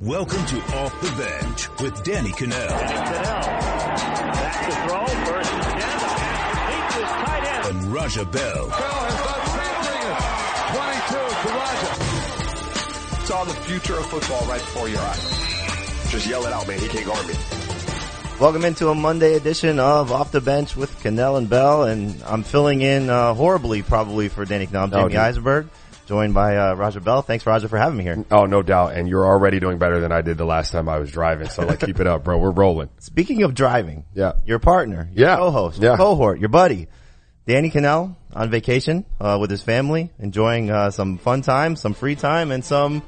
Welcome to Off the Bench with Danny Kanell. Back to throw, first and ten, the pass complete to his tight end. And Raja Bell. Bell has done something. 22 to Raja. Saw the future of football right before your eyes. Just yell it out, man. He can't guard me. Welcome into a Monday edition of Off the Bench with Kanell and Bell, and I'm filling in uh, horribly probably for Danny Kanell. I'm Jamie dude. Eisenberg, joined by uh, Raja Bell. Thanks, Raja, for having me here. Oh, no doubt. And you're already doing better than I did the last time I was driving. So like, keep it up, bro. We're rolling. Speaking of driving, Yeah. your partner, your Yeah. co-host, your Yeah. cohort, your buddy, Danny Kanell on vacation uh, with his family, enjoying uh, some fun time, some free time, and some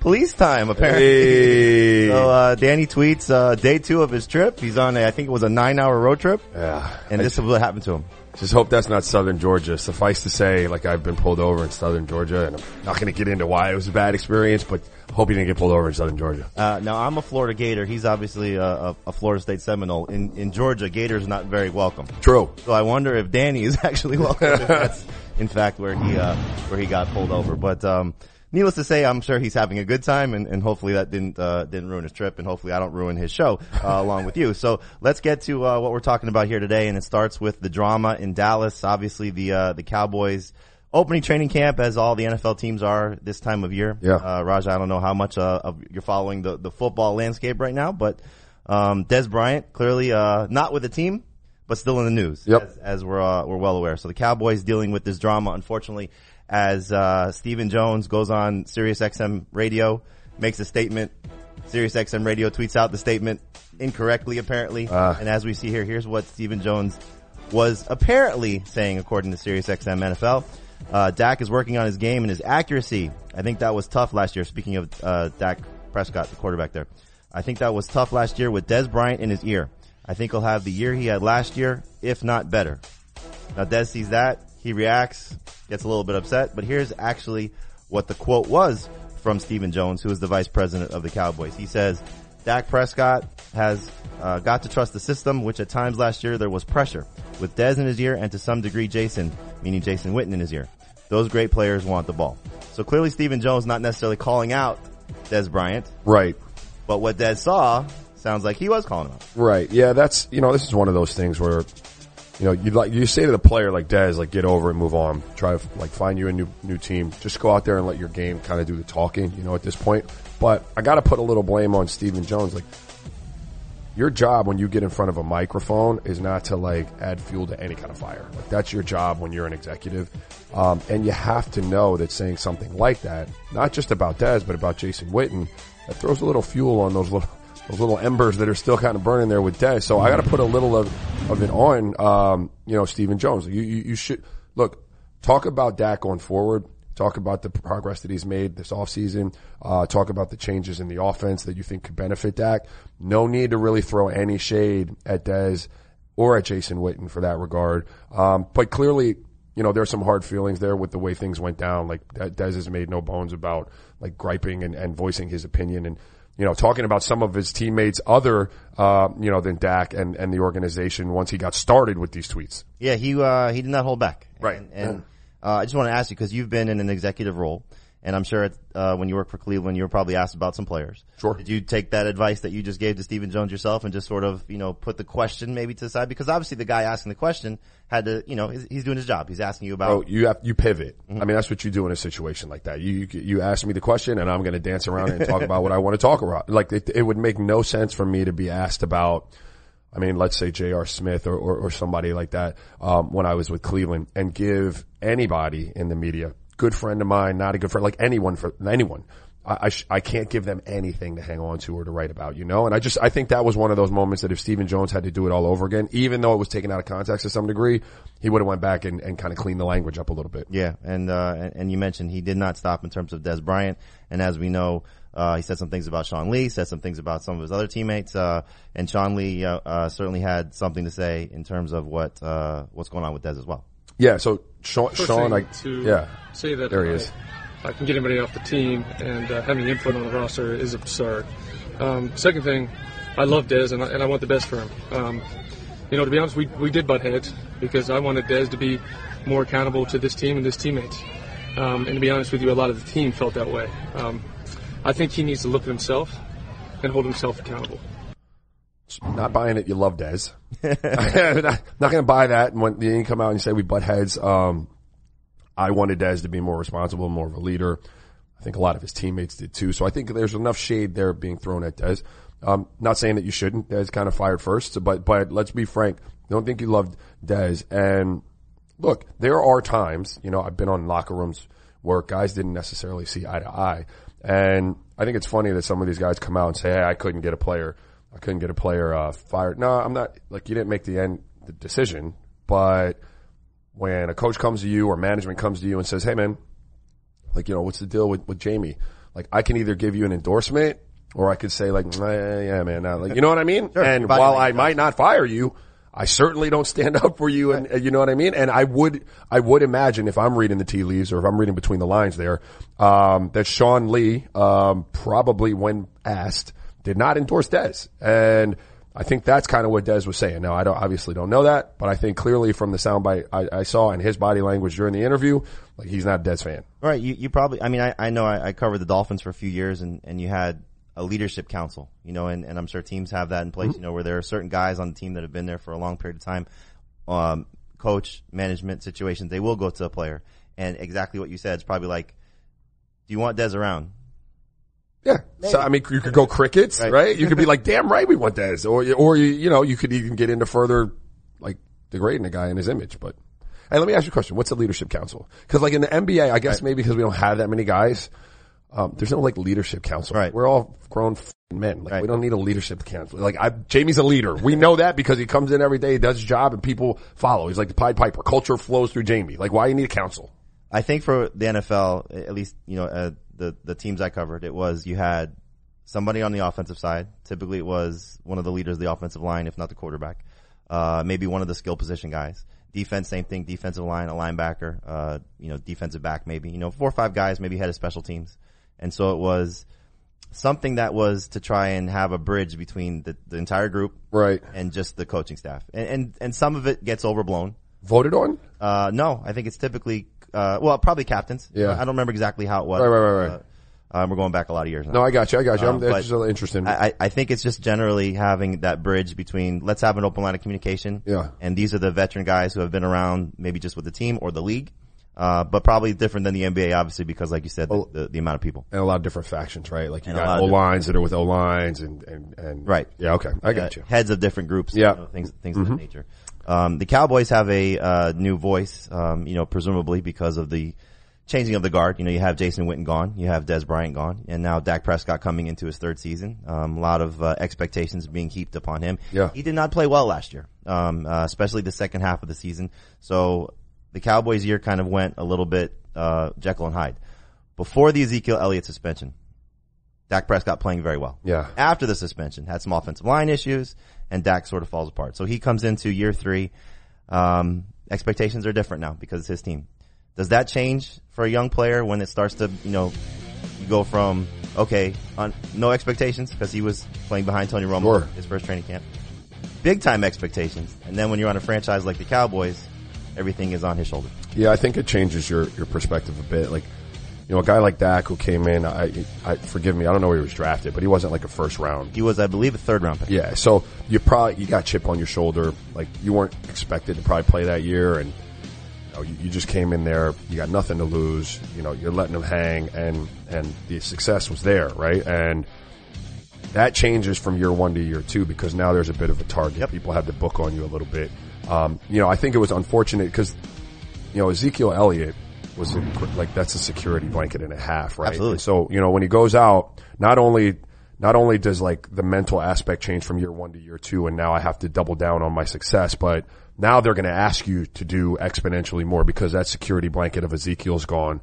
police time apparently. Hey. So uh, Danny tweets uh, day two of his trip. He's on a, I think it was a nine-hour road trip, yeah. and this is what happened to him. Just hope that's not Southern Georgia. Suffice to say, like I've been pulled over in Southern Georgia and I'm not going to get into why it was a bad experience, but hope you didn't get pulled over in Southern Georgia. Uh, now I'm a Florida Gator. He's obviously a, a, a Florida State Seminole. In in Georgia, Gators not very welcome. True. So I wonder if Danny is actually welcome. if that's in fact where he uh, where he got pulled over. But um, needless to say, I'm sure he's having a good time, and, and hopefully that didn't uh, didn't ruin his trip, and hopefully I don't ruin his show uh, along with you. So let's get to uh, what we're talking about here today, and it starts with the drama in Dallas. Obviously, the uh, the Cowboys. Opening training camp, as all the NFL teams are this time of year. Yeah. Uh, Raj, I don't know how much uh, of you're following the, the football landscape right now, but um, Dez Bryant clearly uh, not with the team, but still in the news, Yep. as, as we're uh, we're well aware. So the Cowboys dealing with this drama, unfortunately, as uh, Stephen Jones goes on Sirius XM radio, makes a statement. Sirius XM radio tweets out the statement incorrectly, apparently. and as we see here, here's what Stephen Jones was apparently saying, according to Sirius XM NFL. Uh, Dak is working on his game and his accuracy. I think that was tough last year. Speaking of uh, Dak Prescott, the quarterback there, I think that was tough last year with Dez Bryant in his ear. I think he'll have the year he had last year, if not better. Now Dez sees that, he reacts, gets a little bit upset, but here's actually what the quote was from Stephen Jones, who is the vice president of the Cowboys. He says, Dak Prescott has uh, got to trust the system, which at times last year there was pressure. With Dez in his ear and to some degree Jason, meaning Jason Witten in his ear. Those great players want the ball. So clearly Stephen Jones not necessarily calling out Dez Bryant, Right. but what Dez saw sounds like he was calling him out. Right. Yeah, that's you know, this is one of those things where you know, you like you say to the player like Dez, like get over and move on, try to like find you a new new team. Just go out there and let your game kind of do the talking. You know, at this point. But I got to put a little blame on Stephen Jones. Like your job when you get in front of a microphone is not to like add fuel to any kind of fire. Like that's your job when you're an executive. Um, and you have to know that saying something like that, not just about Dez, but about Jason Witten, that throws a little fuel on those little, those little embers that are still kind of burning there with Dez. So I got to put a little of, of it on, um, you know, Stephen Jones. You, you, you should look, talk about Dak going forward. Talk about the progress that he's made this offseason. Uh, talk about the changes in the offense that you think could benefit Dak. No need to really throw any shade at Dez or at Jason Witten for that regard. Um, but clearly, you know, there's some hard feelings there with the way things went down. Like De- Dez has made no bones about like griping and, and voicing his opinion and, you know, talking about some of his teammates other, uh, you know, than Dak and, and the organization once he got started with these tweets. Yeah, he uh, he did not hold back. Right. And, and uh, I just want to ask you because you've been in an executive role, and I'm sure uh, when you work for Cleveland, you were probably asked about some players. Sure. Did you take that advice that you just gave to Stephen Jones yourself and just sort of you know put the question maybe to the side because obviously the guy asking the question had to you know he's, he's doing his job. He's asking you about. Bro, you have you pivot. I mean, that's what you do in a situation like that. You you, you ask me the question, and I'm going to dance around it and talk about what I want to talk about. Like it, it would make no sense for me to be asked about. I mean, let's say J.R. Smith or, or, or somebody like that um, when I was with Cleveland, and give anybody in the media, good friend of mine, not a good friend, like anyone for anyone. I, I, sh- I can't give them anything to hang on to or to write about, you know? And I just, I think that was one of those moments that if Stephen Jones had to do it all over again, even though it was taken out of context to some degree, he would have went back and, and kind of cleaned the language up a little bit. Yeah, and, uh, and and you mentioned he did not stop in terms of Dez Bryant, and as we know, uh, he said some things about Sean Lee, said some things about some of his other teammates, uh, and Sean Lee uh, uh, certainly had something to say in terms of what uh, what's going on with Dez as well. Yeah, so Sean, Sean I, to yeah, say that there he I, is. I can get anybody off the team and uh, having input on the roster is absurd. Um, second thing, I love Dez and I, and I want the best for him. Um, you know, to be honest, we, we did butt heads because I wanted Dez to be more accountable to this team and his teammates. Um, and to be honest with you, a lot of the team felt that way. Um, I think he needs to look at himself and hold himself accountable. Not buying it. You love Dez. not, not going to buy that. And when you come out and you say we butt heads, um, I wanted Dez to be more responsible, more of a leader. I think a lot of his teammates did too. So I think there's enough shade there being thrown at Dez. Um, not saying that you shouldn't. Dez kind of fired first, but but let's be frank. Don't think you loved Dez. And look, there are times, you know, I've been on locker rooms where guys didn't necessarily see eye to eye. And I think it's funny that some of these guys come out and say, "Hey, I couldn't get a player. I couldn't get a player uh, fired." No, I'm not. Like you didn't make the end the decision, but when a coach comes to you or management comes to you and says, "Hey, man, like you know, what's the deal with with Jamie?" Like I can either give you an endorsement or I could say like, "Eh, "Yeah, man," nah. like you know what I mean. Sure. and while I might not fire you. I certainly don't stand up for you, and uh, you know what I mean. And I would, I would imagine if I'm reading the tea leaves or if I'm reading between the lines there, um, that Sean Lee um, probably, when asked, did not endorse Dez, and I think that's kind of what Dez was saying. Now, I don't obviously don't know that, but I think clearly from the soundbite I, I saw and his body language during the interview, like he's not a Dez fan. Right. You, you probably, I mean, I, I know I, I covered the Dolphins for a few years and, and you had a leadership council, you know, and, and I'm sure teams have that in place, you know, where there are certain guys on the team that have been there for a long period of time, um, coach, management situations, they will go to a player. And exactly what you said, it's probably like, do you want Dez around? Yeah. So, I mean, you could go crickets, right? Right. You could be like, damn right we want Dez. Or, or you, you know, you could even get into further, like, degrading the guy in his image. But, hey, let me ask you a question. What's a leadership council? Cause like in the NBA, I guess maybe because we don't have that many guys, um, there's no like leadership council. Right. We're all grown men. Like Right. we don't need a leadership council. Like I, Jamie's a leader. We know that because he comes in every day, he does his job and people follow. He's like the Pied Piper. Culture flows through Jamie. Like why you need a council? I think for the NFL, at least, you know, uh, the, the teams I covered, it was you had somebody on the offensive side. Typically it was one of the leaders of the offensive line, if not the quarterback. Uh, maybe one of the skill position guys. Defense, same thing. Defensive line, a linebacker, uh, you know, defensive back, maybe, you know, four or five guys, maybe head of special teams. And so it was something that was to try and have a bridge between the, the entire group Right. and just the coaching staff. And, and, and some of it gets overblown. Voted on? Uh, no, I think it's typically, uh, well, probably captains. Yeah. I don't remember exactly how it was. Right, right, right, right. Uh, um, we're going back a lot of years now. No, I got you. I got you. I'm Um, just interesting. I, I think it's just generally having that bridge between let's have an open line of communication. Yeah. And these are the veteran guys who have been around maybe just with the team or the league. Uh, but probably different than the NBA, obviously, because like you said, the, the, the amount of people. and a lot of different factions, right? Like you And got O lines that are with O lines and, and, and. Right. Yeah, okay. I got uh, you. Heads of different groups. Yeah. Mm-hmm. You know, things, things of that nature. Um, the Cowboys have a, uh, new voice, um, you know, presumably because of the changing of the guard. You know, you have Jason Witten gone, you have Dez Bryant gone, and now Dak Prescott coming into his third season. Um, a lot of, uh, expectations being heaped upon him. Yeah. He did not play well last year, um, uh, especially the second half of the season. So the Cowboys year kind of went a little bit, uh, Jekyll and Hyde. Before the Ezekiel Elliott suspension, Dak Prescott playing very well Yeah. after the suspension, had some offensive line issues, and Dak sort of falls apart. So he comes into year three. Um, expectations are different now because it's his team. Does that change for a young player when it starts to, you know, you go from okay, on no expectations because he was playing behind Tony Romo Sure. his first training camp, big time expectations, and then when you're on a franchise like the Cowboys, everything is on his shoulders. Yeah, I think it changes your, your perspective a bit. Like, you know, a guy like Dak who came in, I, I, forgive me, I don't know where he was drafted, but he wasn't like a first round. He was, I believe, a third round pick. Yeah, so you probably, you got chip on your shoulder. Like, you weren't expected to probably play that year and, you, know, you, you just came in there, you got nothing to lose, you know, you're letting them hang and, and the success was there, right? And, that changes from year one to year two because now there's a bit of a target. People have the book on you a little bit. Um, you know, I think it was unfortunate because, you know, Ezekiel Elliott was a, like, that's a security blanket and a half, right? Absolutely. So, you know, when he goes out, not only, not only does like the mental aspect change from year one to year two and now I have to double down on my success, but now they're going to ask you to do exponentially more because that security blanket of Ezekiel's gone.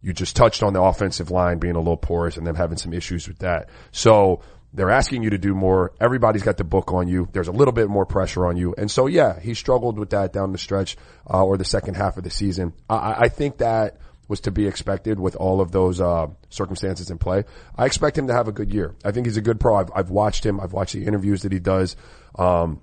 You just touched on the offensive line being a little porous and them having some issues with that. So they're asking you to do more. Everybody's got the book on you. There's a little bit more pressure on you. And so, yeah, he struggled with that down the stretch, uh, or the second half of the season. I, I think that was to be expected with all of those, uh, circumstances in play. I expect him to have a good year. I think he's a good pro. I've, I've watched him. I've watched the interviews that he does. Um,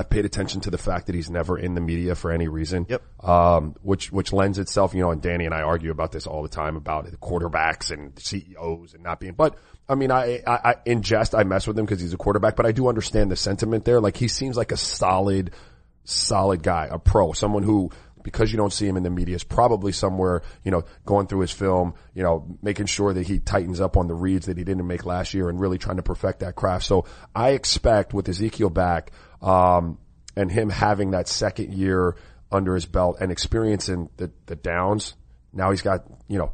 I've paid attention to the fact that he's never in the media for any reason. Yep. Um, which, which lends itself, you know, and Danny and I argue about this all the time about the quarterbacks and CEOs and not being, but I mean, I, I, I in jest, I mess with him because he's a quarterback, but I do understand the sentiment there. Like he seems like a solid, solid guy, a pro, someone who, because you don't see him in the media is probably somewhere, you know, going through his film, you know, making sure that he tightens up on the reads that he didn't make last year and really trying to perfect that craft. So I expect with Ezekiel back, um, and him having that second year under his belt and experiencing the, the downs, now he's got, you know,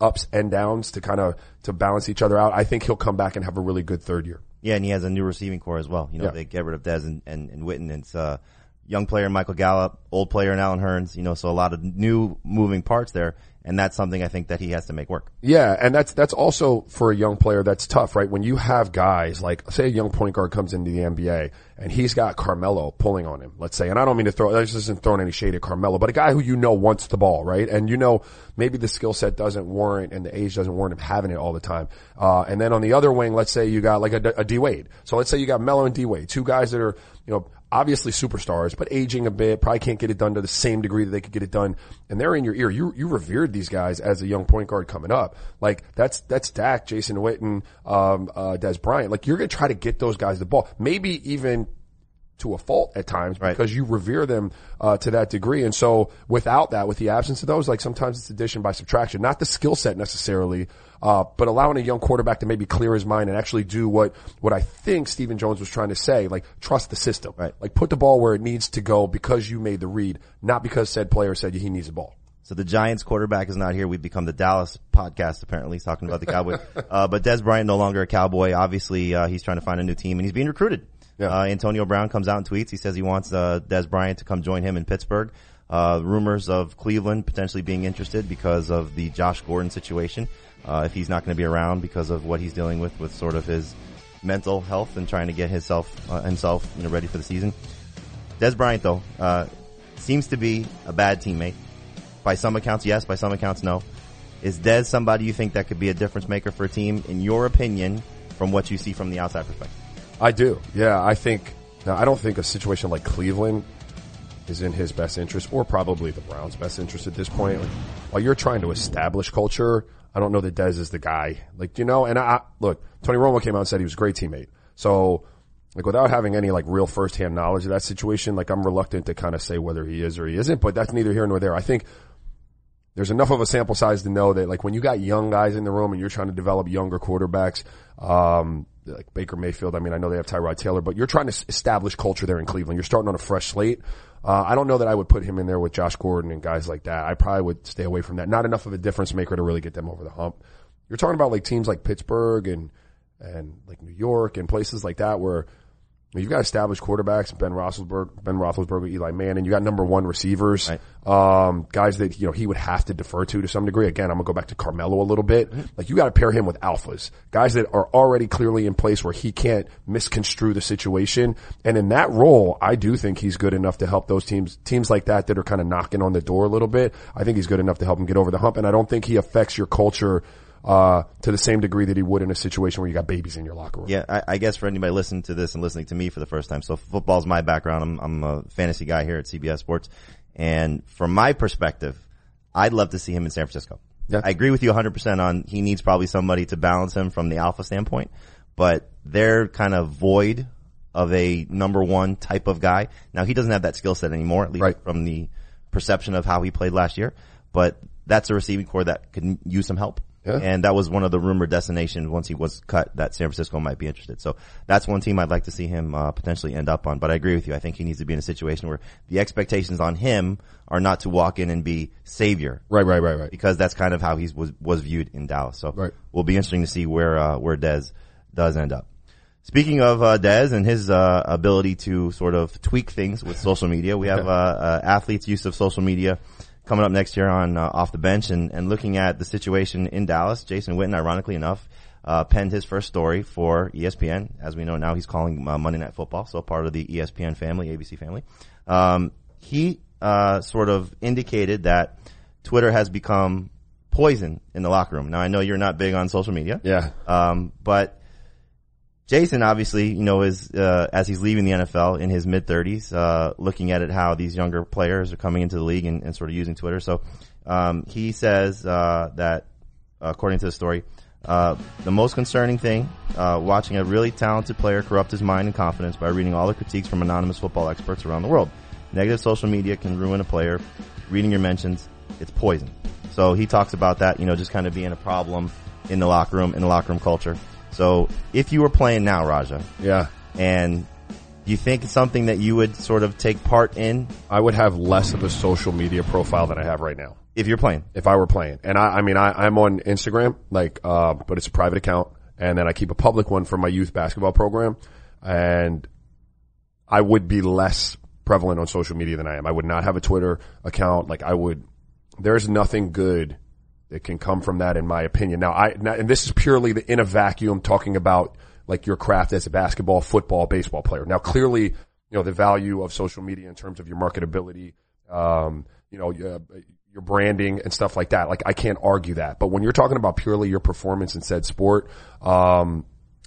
ups and downs to kind of, to balance each other out. I think he'll come back and have a really good third year. Yeah, and he has a new receiving corps as well. You know, Yeah. they get rid of Dez and, and, and Witten. It's uh young player Michael Gallup, old player in Allen Hurns, you know, so a lot of new moving parts there. And that's something I think that he has to make work. Yeah, and that's that's also for a young player that's tough, right? When you have guys like say a young point guard comes into the NBA and he's got Carmelo pulling on him, let's say, and I don't mean to throw this isn't throwing any shade at Carmelo, but a guy who you know wants the ball, right? And you know maybe the skill set doesn't warrant and the age doesn't warrant him having it all the time. Uh, and then on the other wing, let's say you got like a, a D Wade. So let's say you got Melo and D Wade, two guys that are you know obviously superstars, but aging a bit, probably can't get it done to the same degree that they could get it done. And they're in your ear. You, you revered these guys as a young point guard coming up. Like that's, that's Dak, Jason Witten, um, uh, Dez Bryant. Like you're going to try to get those guys the ball. Maybe even to a fault at times Right. because you revere them uh, to that degree. And so without that, with the absence of those, like sometimes it's addition by subtraction, not the skill set necessarily, uh, but allowing a young quarterback to maybe clear his mind and actually do what what I think Stephen Jones was trying to say, like trust the system, Right. Like put the ball where it needs to go because you made the read, not because said player said he needs the ball. So the Giants quarterback is not here. We've become the Dallas podcast apparently. He's talking about the Cowboys. uh, but Dez Bryant no longer a Cowboy. Obviously, uh, he's trying to find a new team and he's being recruited. Yeah. Uh, Antonio Brown comes out and tweets. He says he wants, uh, Dez Bryant to come join him in Pittsburgh. Uh, rumors of Cleveland potentially being interested because of the Josh Gordon situation. Uh, if he's not going to be around because of what he's dealing with, with sort of his mental health and trying to get himself, uh, himself, you know, ready for the season. Dez Bryant though, uh, seems to be a bad teammate. By some accounts, yes. By some accounts, no. Is Dez somebody you think that could be a difference maker for a team, in your opinion, from what you see from the outside perspective? I do. Yeah, I think. Now, I don't think a situation like Cleveland is in his best interest, or probably the Browns' best interest at this point. Like, while you're trying to establish culture, I don't know that Dez is the guy. Like, you know, and I, look, Tony Romo came out and said he was a great teammate. So, like, without having any like real firsthand knowledge of that situation, like, I'm reluctant to kind of say whether he is or he isn't. But that's neither here nor there. I think there's enough of a sample size to know that like when you got young guys in the room and you're trying to develop younger quarterbacks, um, like Baker Mayfield, I mean, I know they have Tyrod Taylor, but you're trying to establish culture there in Cleveland. You're starting on a fresh slate. Uh, I don't know that I would put him in there with Josh Gordon and guys like that. I probably would stay away from that. Not enough of a difference maker to really get them over the hump. You're talking about like teams like Pittsburgh and, and like New York and places like that where you've got established quarterbacks, Ben Roethlisberger, Ben Roethlisberger, Eli Manning. You got number one receivers, um, guys that you know he would have to defer to to some degree. Again, I'm gonna go back to Carmelo a little bit. Like you got to pair him with alphas, guys that are already clearly in place where he can't misconstrue the situation. And in that role, I do think he's good enough to help those teams, teams like that that are kind of knocking on the door a little bit. I think he's good enough to help him get over the hump. And I don't think he affects your culture. Uh, to the same degree that he would in a situation where you got babies in your locker room. Yeah, I, I guess for anybody listening to this and listening to me for the first time, so football's my background. I'm, I'm a fantasy guy here at CBS Sports, and from my perspective, I'd love to see him in San Francisco. Yeah. I agree with you 100% on he needs probably somebody to balance him from the alpha standpoint, but they're kind of void of a number one type of guy. Now he doesn't have that skill set anymore, at least Right. from the perception of how he played last year, but that's a receiving corps that could use some help. Yeah. And that was one of the rumored destinations once he was cut that San Francisco might be interested. So that's one team I'd like to see him uh, potentially end up on. But I agree with you. I think he needs to be in a situation where the expectations on him are not to walk in and be savior. Right, right, right, right. Because that's kind of how he was was viewed in Dallas. So Right. will be interesting to see where uh, where Dez does end up. Speaking of uh, Dez and his uh, ability to sort of tweak things with social media, we have uh, uh, athletes' use of social media coming up next year on uh, off the bench and, and looking at the situation in Dallas. Jason Witten, ironically enough, uh, penned his first story for ESPN. As we know now, he's calling uh, Monday Night Football, so part of the ESPN family, ABC family. Um, he uh, sort of indicated that Twitter has become poison in the locker room. Now, I know you're not big on social media. Yeah. Um, but Jason obviously, you know, is uh, as he's leaving the NFL in his mid thirties, uh, looking at it how these younger players are coming into the league and, and sort of using Twitter. So um, he says uh, that, according to the story, uh, the most concerning thing, uh, watching a really talented player corrupt his mind and confidence by reading all the critiques from anonymous football experts around the world. Negative social media can ruin a player. Reading your mentions, it's poison. So he talks about that, you know, just kind of being a problem in the locker room, in the locker room culture. So if you were playing now, Raja, Yeah. and you think it's something that you would sort of take part in I would have less of a social media profile than I have right now. if you're playing? if I were playing. And I, I mean, I, I'm on Instagram, like, uh, but it's a private account. And then I keep a public one for my youth basketball program. And I would be less prevalent on social media than I am. I would not have a Twitter account. Like I would, there's nothing good that can come from that in my opinion. Now I, now, and this is purely the, in a vacuum talking about like your craft as a basketball, football, baseball player. Now clearly, you know, the value of social media in terms of your marketability, um, you know, uh, your branding and stuff like that. Like I can't argue that. But when you're talking about purely your performance in said sport, um,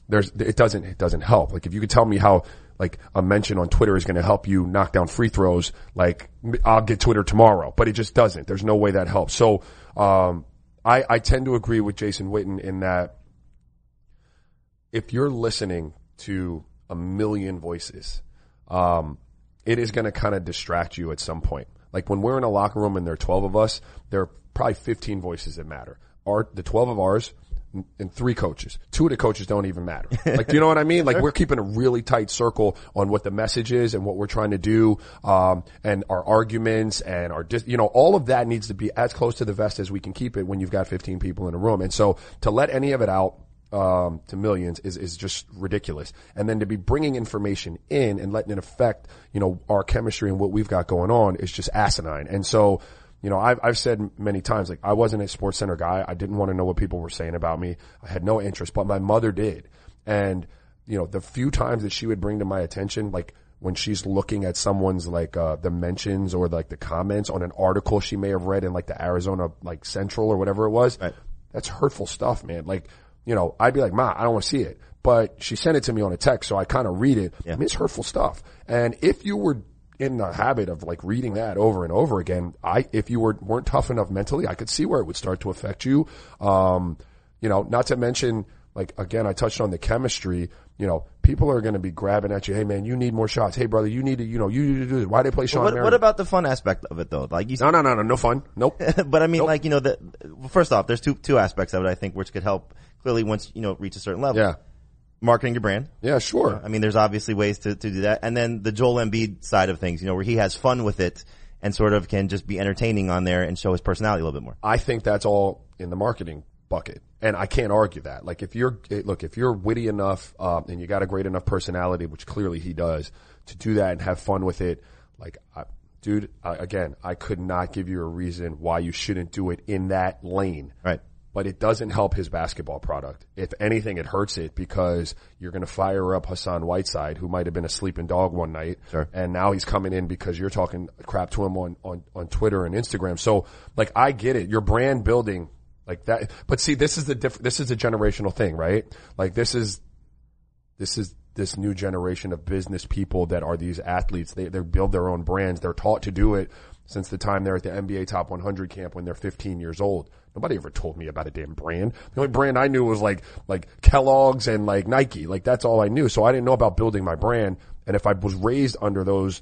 there's, it doesn't, it doesn't help. Like if you could tell me how, like a mention on Twitter is going to help you knock down free throws, like I'll get Twitter tomorrow, but it just doesn't. There's no way that helps. So, um, I, I tend to agree with Jason Witten in that if you're listening to a million voices, um, it is going to kind of distract you at some point. Like when we're in a locker room and there are 12 of us, there are probably 15 voices that matter. Our, the 12 of ours and three coaches. Two of the coaches don't even matter. Like, do you know what I mean? Like we're keeping a really tight circle on what the message is and what we're trying to do, um, and our arguments and our, dis- you know, all of that needs to be as close to the vest as we can keep it when you've got 15 people in a room. And so to let any of it out, um, to millions is, is just ridiculous. And then to be bringing information in and letting it affect, you know, our chemistry and what we've got going on is just asinine. And so, you know, I've, I've said many times, like, I wasn't a sports center guy. I didn't want to know what people were saying about me. I had no interest, but my mother did. And, you know, the few times that she would bring to my attention, like, when she's looking at someone's like uh the mentions or like the comments on an article she may have read in like the Arizona like Central or whatever it was, Right. that's hurtful stuff, man. Like, you know, I'd be like, Ma, I don't want to see it. But she sent it to me on a text, so I kind of read it. I mean, it's hurtful stuff. And if you were in the habit of like reading that over and over again, I, if you were, weren't tough enough mentally, I could see where it would start to affect you. Um, you know, not to mention, like, again, I touched on the chemistry. You know, people are going to be grabbing at you. Hey, man, you need more shots. Hey, brother, you need to, you know, you need to do this. Why they play Sean What, what about the fun aspect of it though? Like you, No, no, no, no, no fun. Nope. but I mean, Nope. like you know, the first off, there's two two aspects of it I think which could help. Clearly, once you know reach a certain level, yeah. Marketing your brand. Yeah, sure. I mean, there's obviously ways to, to do that. And then the Joel Embiid side of things, you know, where he has fun with it and sort of can just be entertaining on there and show his personality a little bit more. I think that's all in the marketing bucket. And I can't argue that. Like if you're, eh, look, if you're witty enough, um, and you got a great enough personality, which clearly he does, to do that and have fun with it, like, I, dude, I, again, I could not give you a reason why you shouldn't do it in that lane. Right. But it doesn't help his basketball product. If anything, it hurts it because you're going to fire up Hassan Whiteside, who might have been a sleeping dog one night. Sure. And now he's coming in because you're talking crap to him on, on, on Twitter and Instagram. So like, I get it. Your brand building like that. But see, this is the diff- this is a generational thing, right? Like this is, this is this new generation of business people that are these athletes. They, they build their own brands. They're taught to do it since the time they're at the NBA top 100 camp when they're 15 years old. Nobody ever told me about a damn brand. The only brand I knew was like, like Kellogg's and like Nike. Like that's all I knew. So I didn't know about building my brand. And if I was raised under those,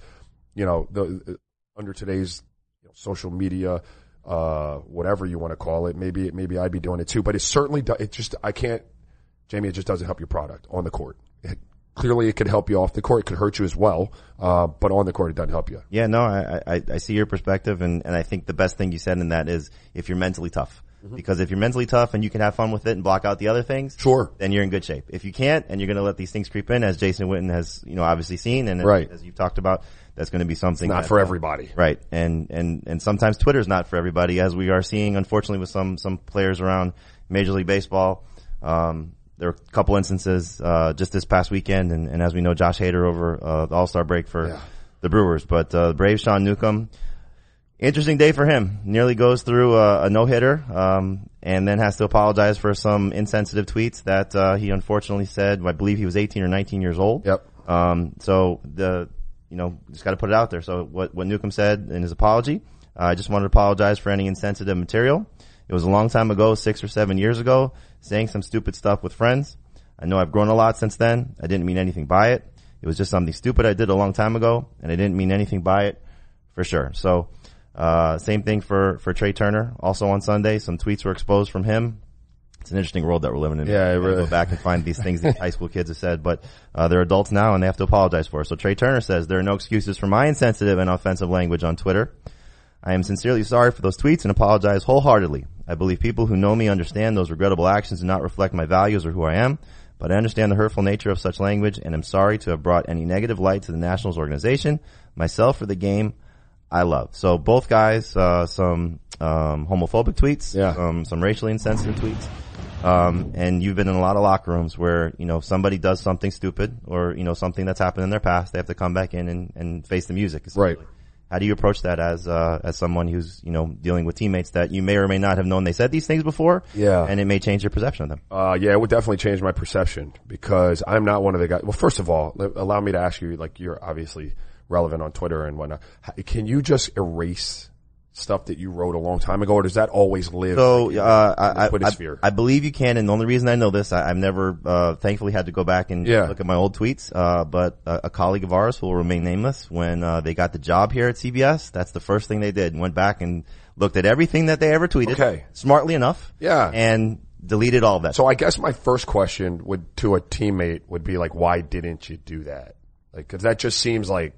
you know, the, under today's you know, social media, uh, whatever you want to call it, maybe, maybe I'd be doing it too, but it certainly, do, it just, I can't, Jamie, it just doesn't help your product on the court. It, clearly it could help you off the court. It could hurt you as well. Uh, but on the court, it doesn't help you. Yeah, no, I, I, I see your perspective and, and I think the best thing you said in that is if you're mentally tough. Because if you're mentally tough and you can have fun with it and block out the other things, Sure. then you're in good shape. If you can't and you're going to let these things creep in, as Jason Witten has, you know, obviously seen and as- Right. as, you've talked about, that's going to be something Not that, for uh, everybody. Right. And, and, and sometimes Twitter's not for everybody as we are seeing, unfortunately, with some, some players around Major League Baseball. Um, there were a couple instances, uh, just this past weekend. And, and as we know, Josh Hader over, uh, the All-Star break for Yeah. the Brewers. But, uh, the Braves, Sean Newcomb, Interesting day for him. Nearly goes through a, a no hitter, um, and then has to apologize for some insensitive tweets that uh, he unfortunately said. I believe he was 18 or 19 years old. Yep. Um, so the you know just got to put it out there. So what what Newcomb said in his apology, uh, I just wanted to apologize for any insensitive material. It was a long time ago, six or seven years ago, saying some stupid stuff with friends. I know I've grown a lot since then. I didn't mean anything by it. It was just something stupid I did a long time ago, and I didn't mean anything by it for sure. So uh, same thing for, for Trea Turner. Also on Sunday, some tweets were exposed from him. It's an interesting world that we're living in. Yeah, gotta really- go back and find these things these high school kids have said, but uh, they're adults now and they have to apologize for it. So Trea Turner says there are no excuses for my insensitive and offensive language on Twitter. I am sincerely sorry for those tweets and apologize wholeheartedly. I believe people who know me understand those regrettable actions do not reflect my values or who I am, but I understand the hurtful nature of such language and am sorry to have brought any negative light to the Nationals organization, myself, or the game I love. So both guys, uh, some um, homophobic tweets, Yeah. um, some racially insensitive tweets. Um, and you've been in a lot of locker rooms where, you know, somebody does something stupid or, you know, something that's happened in their past, they have to come back in and, and face the music. Right. How do you approach that as, uh, as someone who's, you know, dealing with teammates that you may or may not have known they said these things before? Yeah. And it may change your perception of them. Uh, yeah, it would definitely change my perception because I'm not one of the guys. Well, first of all, allow me to ask you, like, you're obviously relevant on Twitter and whatnot. Can you just erase stuff that you wrote a long time ago or does that always live? So, like, in uh, I, I, I, believe you can, and the only reason I know this, I, I've never, uh, thankfully had to go back and Yeah. look at my old tweets, uh, but a, a colleague of ours who will remain nameless, when, uh, they got the job here at CBS, that's the first thing they did, went back and looked at everything that they ever tweeted. Okay. Smartly enough. Yeah. And deleted all of that. So I guess my first question would to a teammate would be like, why didn't you do that? Like, cause that just seems like,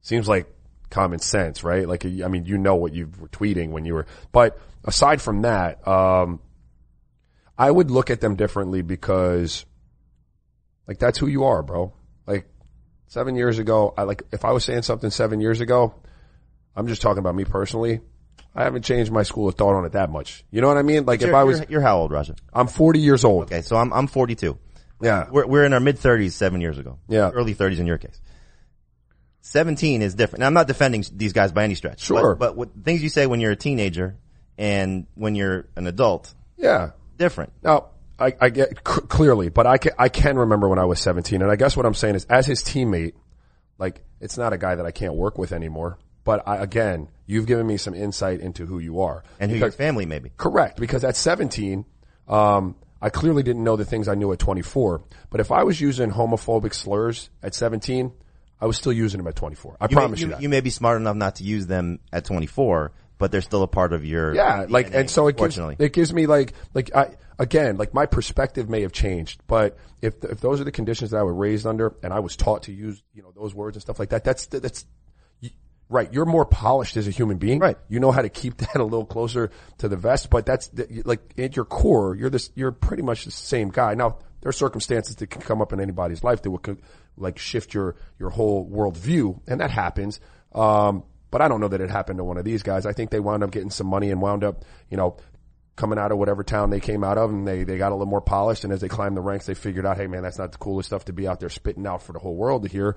seems like common sense, right? Like, I mean, you know what you were tweeting when you were, but aside from that, um, I would look at them differently because like that's who you are, bro. Like seven years ago, I like, if I was saying something seven years ago, I'm just talking about me personally. I haven't changed my school of thought on it that much. You know what I mean? Like if I was, you're, you're how old, Raja? I'm 40 years old. Okay, so I'm, I'm 42. Yeah. We're, we're in our mid thirties seven years ago. Yeah. Early thirties in your case. 17 is different. Now I'm not defending these guys by any stretch. Sure. But, but what, things you say when you're a teenager and when you're an adult, Yeah. different. Now, I, I get c- clearly, but I can, I can remember when I was 17. And I guess what I'm saying is as his teammate, like it's not a guy that I can't work with anymore. But I, again, you've given me some insight into who you are. And who Because- your family may be. Correct, because at 17, um, I clearly didn't know the things I knew at 24. But if I was using homophobic slurs at 17, I was still using them at 24. I You promise may, you, you, that. you may be smart enough not to use them at 24, but they're still a part of your Yeah, like, and so it gives, it gives me like, like I, again, like my perspective may have changed, but if, if those are the conditions that I was raised under and I was taught to use, you know, those words and stuff like that, that's, that's, right. You're more polished as a human being. Right. You know how to keep that a little closer to the vest, but that's the, like at your core, you're this, you're pretty much the same guy. Now, there are circumstances that can come up in anybody's life that would like shift your, your whole worldview, and that happens. Um, but I don't know that it happened to one of these guys. I think they wound up getting some money and wound up, you know, coming out of whatever town they came out of and they, they got a little more polished. And as they climbed the ranks, they figured out, hey man, that's not the coolest stuff to be out there spitting out for the whole world to hear.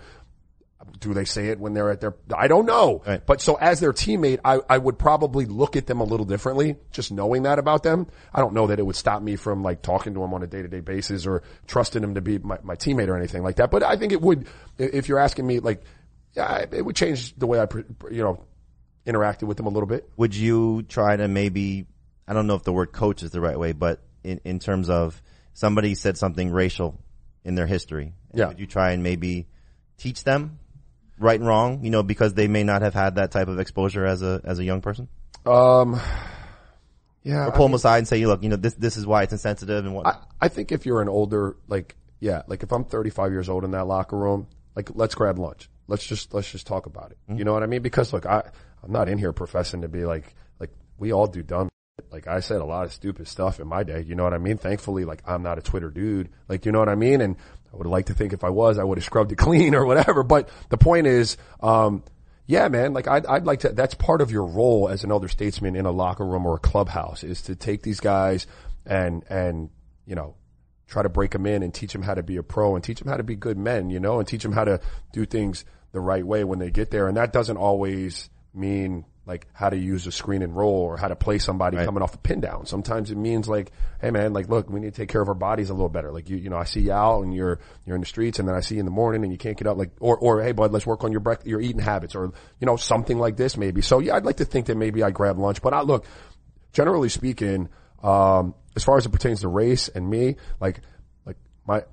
Do they say it when they're at their, I don't know. Right. But so as their teammate, I, I would probably look at them a little differently, just knowing that about them. I don't know that it would stop me from like talking to them on a day to day basis or trusting them to be my, my teammate or anything like that. But I think it would, if you're asking me like, yeah, it would change the way I, you know, interacted with them a little bit. would you try to maybe I don't know if the word coach is the right way, but in, in terms of somebody said something racial in their history, Yeah. would you try and maybe teach them right and wrong, you know, because they may not have had that type of exposure as a as a young person? Um, yeah. Or pull them aside and say, you look, you know, this this is why it's insensitive and what I, I think if you're an older, like, yeah, like if I'm 35 years old in that locker room, like, let's grab lunch. Let's just, let's just talk about it. You know what I mean? Because look, I, I'm not in here professing to be like, like, we all do dumb. Like I said a lot of stupid stuff in my day. You know what I mean? Thankfully, like I'm not a Twitter dude. Like, you know what I mean? And I would like to think if I was, I would have scrubbed it clean or whatever. But the point is, um, yeah, man, like I'd, I'd like to, that's part of your role as an elder statesman in a locker room or a clubhouse is to take these guys and, and, you know, try to break them in and teach them how to be a pro and teach them how to be good men, you know, and teach them how to do things the right way when they get there. And that doesn't always mean like how to use a screen and roll or how to play somebody Right. coming off the pin down. Sometimes it means like, hey man, like look, we need to take care of our bodies a little better. Like you, you know, I see you out and you're you're in the streets, and then I see you in the morning and you can't get up. Like or or hey bud, let's work on your break your eating habits or you know something like this maybe. So yeah, I'd like to think that maybe I grab lunch, but I look, generally speaking, um, as far as it pertains to race and me, like like my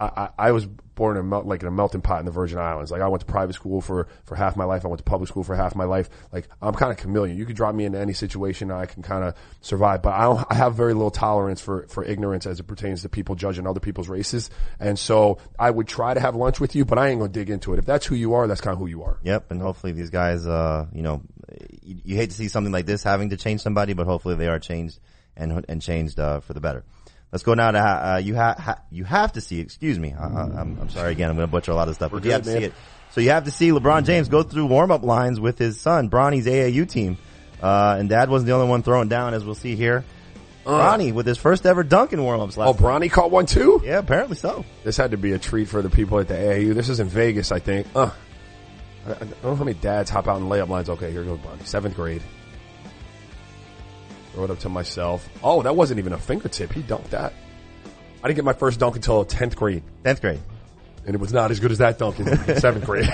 I, I, was born in a mel- like in a melting pot in the Virgin Islands. Like I went to private school for, for half my life. I went to public school for half my life. Like I'm kind of chameleon. You could drop me into any situation, and I can kind of survive. But I don't, I have very little tolerance for for ignorance as it pertains to people judging other people's races. And so I would try to have lunch with you, but I ain't gonna dig into it. If that's who you are, that's kind of who you are. Yep, and hopefully these guys, uh, you know, you, you hate to see something like this having to change somebody, but hopefully they are changed and and changed uh, for the better. Let's go now to uh, you ha- ha- you have to see. Excuse me, I, I, I'm, I'm sorry again. I'm going to butcher a lot of stuff, but you good, have to man. see it. So you have to see LeBron James go through warm up lines with his son Bronny's AAU team, uh, and Dad wasn't the only one throwing down, as we'll see here. Bronny with his first ever dunk in warm ups. Oh, Bronny caught one too. yeah, apparently so. This had to be a treat for the people at the AAU. This is in Vegas, I think. Uh, I I don't know how many dads hop out in layup lines. Okay, here goes Bronny. Seventh grade. Throw it up to myself. Oh, that wasn't even a fingertip. He dunked that. I didn't get my first dunk until 10th grade. Tenth grade. And it was not as good as that dunk in 7th grade.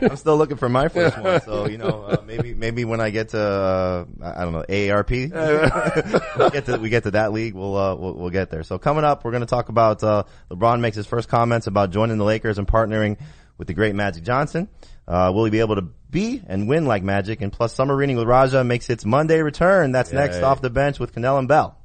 I'm still looking for my first one. So you know, uh, maybe maybe when I get to uh, I I don't know AARP, we get to we get to that league, we'll uh, we'll, we'll get there. So coming up, we're going to talk about uh, LeBron makes his first comments about joining the Lakers and partnering with the great Magic Johnson. Uh, will he be able to be and win like Magic? And plus, summer reading with Raja makes its Monday return. That's next off the bench with Kanell and Bell.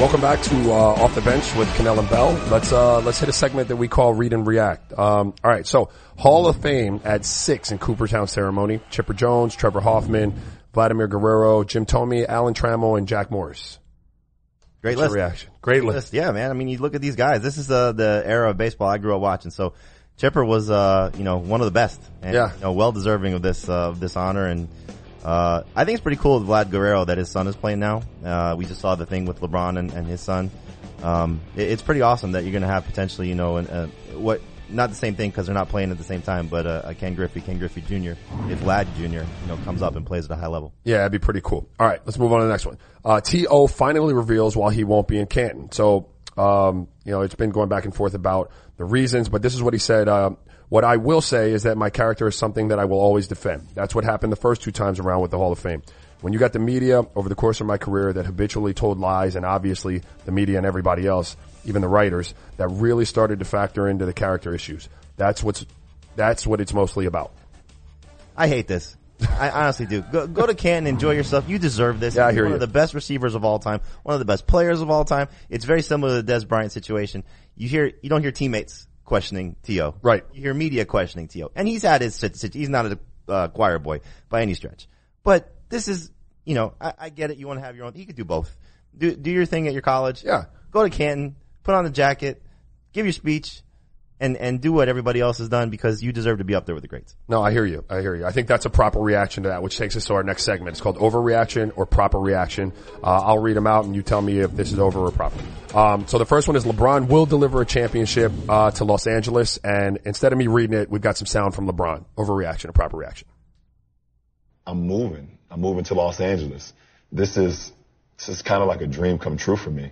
Welcome back to uh, off the bench with Kanell and Bell. Let's uh, let's hit a segment that we call Read and React. Um, all right, so Hall of Fame at six in Cooperstown ceremony: Chipper Jones, Trevor Hoffman, Vladimir Guerrero, Jim Thome, Alan Trammell, and Jack Morris. Great What's list. your reaction? Great list. list. Yeah, man. I mean, you look at these guys. This is uh, the era of baseball I grew up watching. So Chipper was, uh, you know, one of the best, and Yeah. you know, well deserving of this uh, of this honor. And uh, I think it's pretty cool with Vlad Guerrero that his son is playing now. Uh, we just saw the thing with LeBron and, and his son. Um, it- it's pretty awesome that you're going to have potentially, you know, an, uh, what not the same thing because they're not playing at the same time, but uh, Ken Griffey, Ken Griffey Jr. If Vlad Jr. you know comes up and plays at a high level. Yeah, that'd be pretty cool. All right, let's move on to the next one. Uh, T.O. finally reveals why he won't be in Canton. So, um, you know, it's been going back and forth about the reasons, but this is what he said. Um, what I will say is that my character is something that I will always defend. That's what happened the first two times around with the Hall of Fame. When you got the media over the course of my career that habitually told lies and obviously the media and everybody else, even the writers, that really started to factor into the character issues. That's what's, that's what it's mostly about. I hate this. I honestly do. Go, go to Canton, enjoy yourself. You deserve this. Yeah, I You're hear one you. of the best receivers of all time. One of the best players of all time. It's very similar to the Dez Bryant situation. You hear, you don't hear teammates questioning T.O. Right. You hear media questioning T.O. And he's had his, he's not a uh, choir boy by any stretch. But this is, you know, I, I get it. You want to have your own, you could do both. Do, do your thing at your college. Yeah. Go to Canton, put on the jacket, give your speech, and, and do what everybody else has done because you deserve to be up there with the greats. No, I hear you. I hear you. I think that's a proper reaction to that, which takes us to our next segment. It's called overreaction or proper reaction. Uh, I'll read them out and you tell me if this is over or proper. Um, so the first one is LeBron will deliver a championship uh, to Los Angeles, and instead of me reading it, we've got some sound from LeBron. Overreaction or proper reaction. I'm moving. I'm moving to Los Angeles. This is this is kind of like a dream come true for me.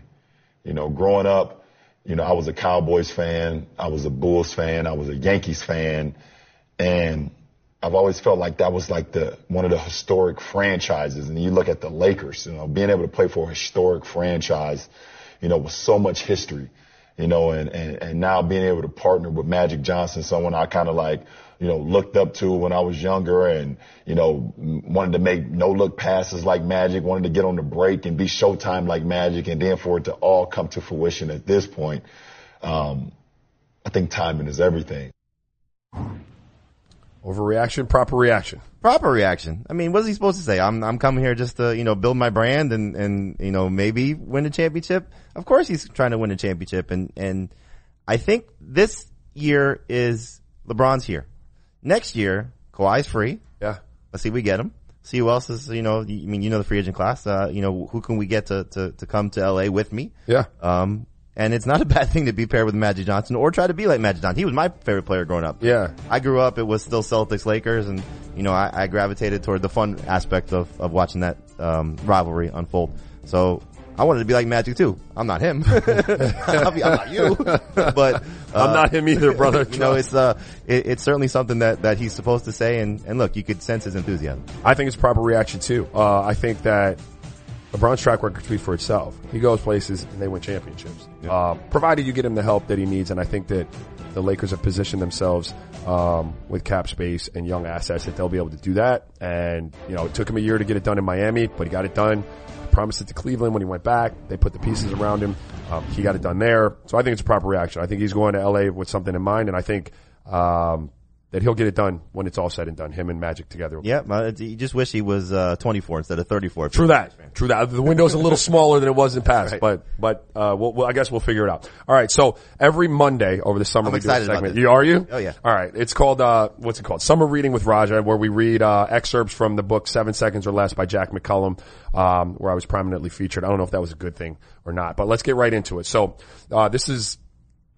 You know, growing up, you know, I was a Cowboys fan, I was a Bulls fan, I was a Yankees fan, and I've always felt like that was like the one of the historic franchises. And you look at the Lakers, you know, being able to play for a historic franchise, you know, with so much history, you know, and and, and now being able to partner with Magic Johnson, someone I kind of like, you know, looked up to when I was younger, and you know, wanted to make no look passes like Magic, wanted to get on the break and be Showtime like Magic, and then for it to all come to fruition at this point, um, I think timing is everything. Overreaction, proper reaction. proper reaction. I mean, what's he supposed to say? I'm I'm coming here just to you know build my brand and and you know maybe win a championship. Of course, he's trying to win a championship, and and I think this year is LeBron's here. Next year, Kawhi's free. Yeah. Let's see if we get him. See who else is you know. I mean, you know the free agent class. Uh, you know who can we get to to to come to LA with me? Yeah. Um, And it's not a bad thing to be paired with Magic Johnson or try to be like Magic Johnson. He was my favorite player growing up. Yeah. I grew up, it was still Celtics Lakers and, you know, I, I gravitated toward the fun aspect of, of watching that, um, rivalry unfold. So I wanted to be like Magic too. I'm not him. I'll be, I'm not you. But, uh, I'm not him either, brother. you know, it's, uh, it, it's certainly something that, that he's supposed to say and, and look, you could sense his enthusiasm. I think it's proper reaction too. Uh, I think that LeBron's track record speaks for itself. He goes places and they win championships, uh, provided you get him the help that he needs. And I think that the Lakers have positioned themselves um, with cap space and young assets that they'll be able to do that. And you know, it took him a year to get it done in Miami, but he got it done. Promised it to Cleveland when he went back. They put the pieces around him. Um, he got it done there. So I think it's a proper reaction. I think he's going to LA with something in mind, and I think um, that he'll get it done when it's all said and done. Him and Magic together. Yeah, you just wish he was, uh, 24 instead of 34. True that. True that. The window's a little smaller than it was in the past, Right. but but uh, we'll, we'll, I guess we'll figure it out. All right. So every Monday over the summer, I'm we excited do a about segment. You are you? Oh, yeah. All right. It's called uh, what's it called? Summer reading with Raja, where we read uh, excerpts from the book Seven Seconds or Less by Jack McCallum, um, where I was prominently featured. I don't know if that was a good thing or not, but let's get right into it. So uh, this is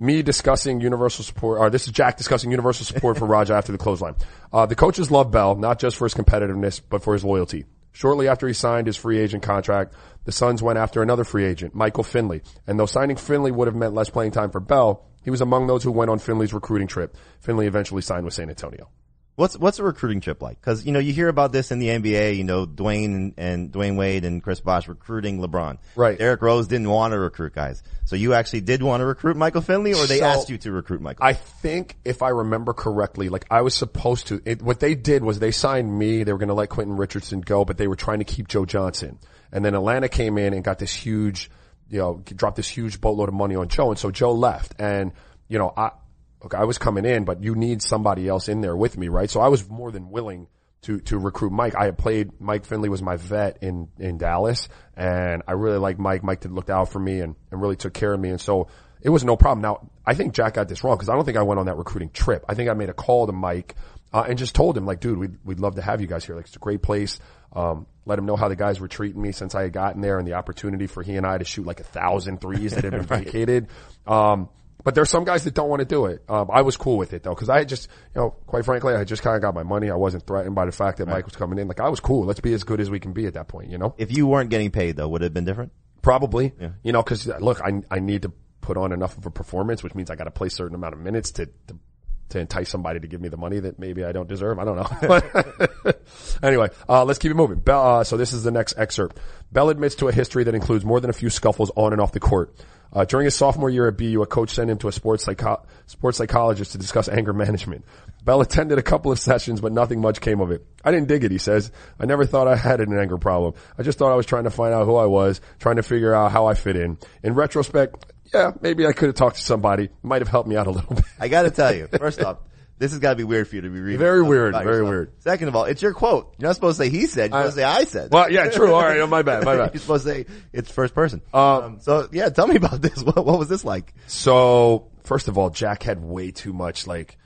me discussing universal support, or this is Jack discussing universal support for Raja after the clothesline. Uh, the coaches love Bell, not just for his competitiveness, but for his loyalty. Shortly after he signed his free agent contract, the Suns went after another free agent, Michael Finley. And though signing Finley would have meant less playing time for Bell, he was among those who went on Finley's recruiting trip. Finley eventually signed with San Antonio. What's what's a recruiting trip like? Because you know you hear about this in the NBA. You know Dwyane and, and Dwyane Wade and Chris Bosh recruiting LeBron. Right. Derrick Rose didn't want to recruit guys. So you actually did want to recruit Michael Finley, or they So- asked you to recruit Michael? I think if I remember correctly, like I was supposed to, it, what they did was they signed me. They were going to let Quentin Richardson go, but they were trying to keep Joe Johnson. And then Atlanta came in and got this huge, you know, dropped this huge boatload of money on Joe. And so Joe left. And, you know, I, look, I was coming in, but you need somebody else in there with me, right? So I was more than willing to, to recruit Mike. I had played, Mike Finley was my vet in, in Dallas and I really liked Mike. Mike did looked out for me and, and really took care of me. And so it was no problem. Now, I think Jack got this wrong because I don't think I went on that recruiting trip. I think I made a call to Mike, uh, and just told him like, dude, we'd, we'd love to have you guys here. Like, it's a great place. Um, let him know how the guys were treating me since I had gotten there and the opportunity for he and I to shoot like a thousand threes that had been vacated. Um, but there's some guys that don't want to do it. Um, I was cool with it though, cause I just, you know, quite frankly, I just kind of got my money. I wasn't threatened by the fact that Mike was coming in. Like I was cool. Let's be as good as we can be at that point, you know? if you weren't getting paid though, would it have been different? Probably. Yeah. You know, cause look, I, I need to put on enough of a performance, which means I got to play a certain amount of minutes to, to, to entice somebody to give me the money that maybe I don't deserve. I don't know. anyway, uh, let's keep it moving. Bell, uh, so this is the next excerpt. Bell admits to a history that includes more than a few scuffles on and off the court. Uh, during his sophomore year at BU, a coach sent him to a sports, psycho- sports psychologist to discuss anger management. Bell attended a couple of sessions, but nothing much came of it. I didn't dig it, he says. I never thought I had an anger problem. I just thought I was trying to find out who I was, trying to figure out how I fit in. In retrospect, yeah, maybe I could have talked to somebody. Might have helped me out a little bit. I got to tell you, first off, this has got to be weird for you to be reading. Very weird, very yourself. weird. Second of all, it's your quote. You're not supposed to say he said. You're supposed to say I said. Well, yeah, true. All right. oh, My bad. My bad. You're supposed to say it's first person. Uh, um, so yeah, tell me about this. What, what was this like? So first of all, Jack had way too much like.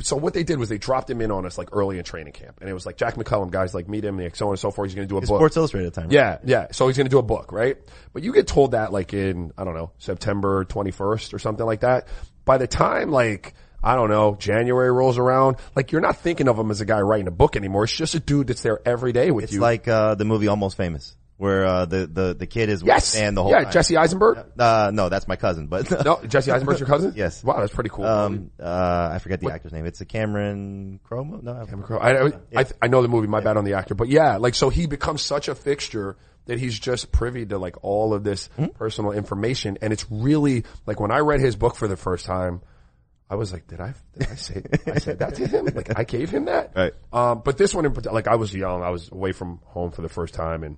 So what they did was they dropped him in on us like early in training camp, and it was like Jack McCallum, guys, like meet him, like so on and so forth. He's going to do a book. Sports Illustrated time. right? Yeah, yeah. So he's going to do a book, right? But you get told that like in, I don't know, September 21st or something like that. By the time like, I don't know, January rolls around, like you're not thinking of him as a guy writing a book anymore. It's just a dude that's there every day with It's you. It's like uh, the movie Almost Famous, where uh, the the the kid is yes. and the whole yeah, time. Jesse Eisenberg. Uh, no, that's my cousin, but No, Jesse Eisenberg's your cousin? Yes. Wow, that's pretty cool. um, uh, I forget the actor's name. It's a Cameron Crowe. No, Crowe. I, I, I, I know the movie. My bad on the actor, but yeah, like so he becomes such a fixture that he's just privy to like all of this Hmm? personal information, and it's really like when I read his book for the first time, I was like, did I did I say I said that to him? Like I gave him that? Right. Um, but this one in particular, like I was young, I was away from home for the first time, and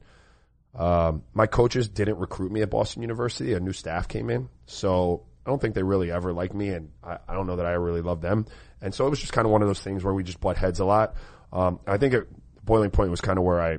um, my coaches didn't recruit me at Boston University. A new staff came in, so I don't think they really ever liked me, and I, I don't know that I really loved them. And so it was just kind of one of those things where we just butt heads a lot. Um, I think it, boiling point was kind of where I,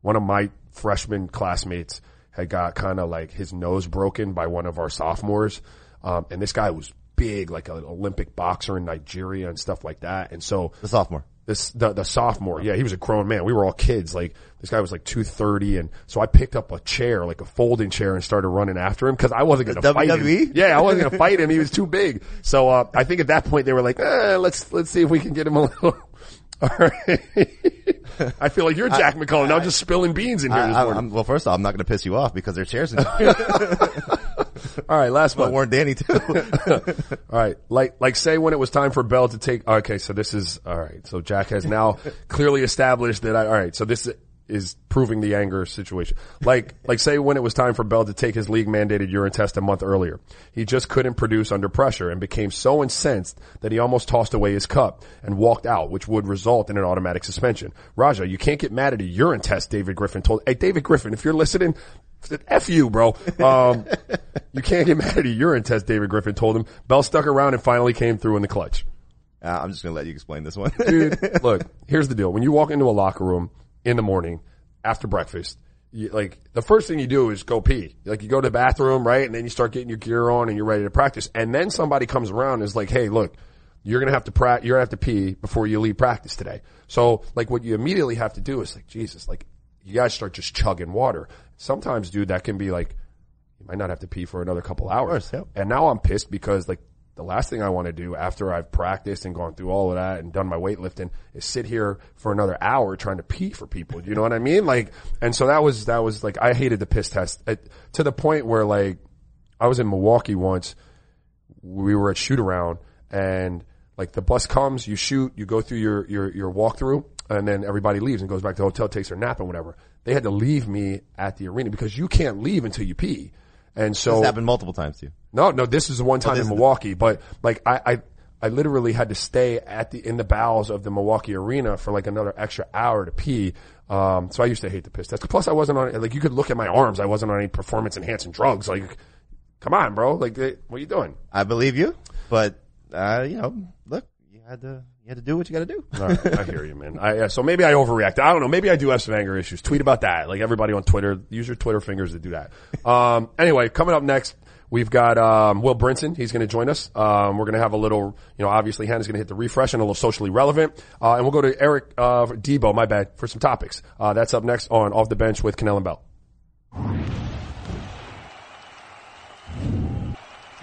one of my freshman classmates had got kind of like his nose broken by one of our sophomores, um, and this guy was big, like an Olympic boxer in Nigeria and stuff like that. And so the sophomore. this the, the sophomore. Yeah, he was a grown man. We were all kids. Like this guy was like two thirty, and so I picked up a chair, like a folding chair, and started running after him because I wasn't going to fight him. WWE? Yeah, I wasn't going to fight him. He was too big. So uh, I think at that point they were like, eh, let's let's see if we can get him a little. All right. I feel like you're Jack McCullough now, just spilling beans in here I, am well, first off, I'm not going to piss you off because there's chairs in here. All right, last but one. warn Danny too. All right, like like say when it was time for Bell to take. Okay, so this is all right. So Jack has now clearly established that. I, all right, so this is proving the anger situation. Like like say when it was time for Bell to take his league mandated urine test a month earlier, he just couldn't produce under pressure and became so incensed that he almost tossed away his cup and walked out, which would result in an automatic suspension. Raja, you can't get mad at a urine test. David Griffin told. Hey, David Griffin, if you're listening. F you, bro. Um, you can't get mad at a urine test, David Griffin told him. Bell stuck around and finally came through in the clutch. uh, I'm just going to let you explain this one. Dude, look, here's the deal. When you walk into a locker room in the morning after breakfast, you, like the first thing you do is go pee. Like you go to the bathroom, right? And then you start getting your gear on and you're ready to practice. And then somebody comes around and is like, Hey, look, you're going to have to pra- you're going to have to pee before you leave practice today. So like what you immediately have to do is like, Jesus, like you guys start just chugging water. Sometimes, dude, that can be like, you might not have to pee for another couple hours. course, And now I'm pissed because like the last thing I want to do after I've practiced and gone through all of that and done my weightlifting is sit here for another hour trying to pee for people. Do you know what I mean? Like, and so that was, that was like, I hated the piss test to the point where like, I was in Milwaukee once. We were at shoot around and like the bus comes, you shoot, you go through your, your, your walkthrough and then everybody leaves and goes back to the hotel, takes their nap and whatever. They had to leave me at the arena because you can't leave until you pee. And so This happened multiple times to you. no, no, this is the one time this in is the- Milwaukee, but like I, I, I literally had to stay at the, in the bowels of the Milwaukee arena for like another extra hour to pee. Um, so I used to hate the piss test. Plus I wasn't on, like you could look at my arms. I wasn't on any performance enhancing drugs. Like, come on, bro. Like, they, what are you doing? I believe you, but, uh, you know, look, you had to, you had to do what you got to do. All right, I hear you, man. I, yeah, so maybe I overreact. I don't know. Maybe I do have some anger issues. Tweet about that. Like everybody on Twitter, use your Twitter fingers to do that. Um, anyway, coming up next, we've got, um, Will Brinson. He's going to join us. Um, we're going to have a little, you know, obviously Hannah's going to hit the refresh and a little socially relevant. Uh, and we'll go to Eric, uh, Debo, my bad, for some topics. Uh, that's up next on Off the Bench with Kanell and Bell.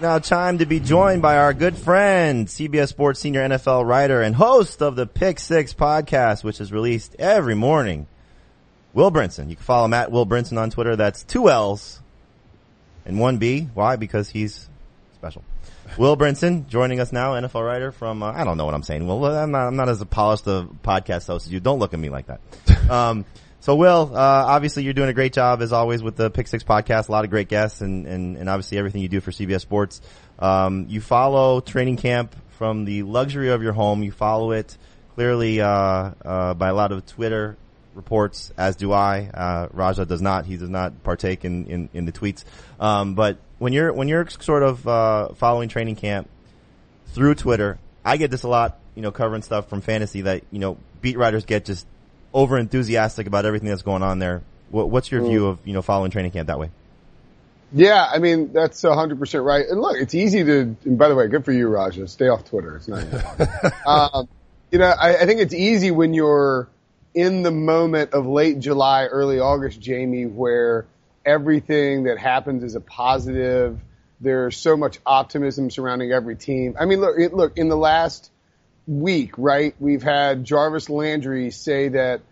Now time to be joined by our good friend, CBS Sports senior NFL writer and host of the Pick Six podcast, which is released every morning. Will Brinson. You can follow at Will Brinson on Twitter. That's two L's and one B. Why? Because he's special. Will Brinson joining us now, NFL writer from, uh, I don't know what I'm saying. Well, I'm not, I'm not as polished a podcast host as you. Don't look at me like that. Um, so Will, uh, obviously you're doing a great job as always with the Pick Six podcast. A lot of great guests and, and, and obviously everything you do for CBS Sports. Um, you follow training camp from the luxury of your home. You follow it clearly, uh, uh, by a lot of Twitter reports, as do I. Uh, Raja does not. He does not partake in, in, in the tweets. Um, but when you're, when you're sort of, uh, following training camp through Twitter, I get this a lot, you know, covering stuff from fantasy that, you know, beat writers get just over enthusiastic about everything that's going on there. What, what's your view of, you know, following training camp that way? Yeah, I mean that's hundred percent right. And look, it's easy to. And by the way, good for you, Raja. Stay off Twitter. It's not. um, you know, I, I think it's easy when you're in the moment of late July, early August, Jamey, where everything that happens is a positive. There's so much optimism surrounding every team. I mean, look, look in the last week, right? We've had Jarvis Landry say that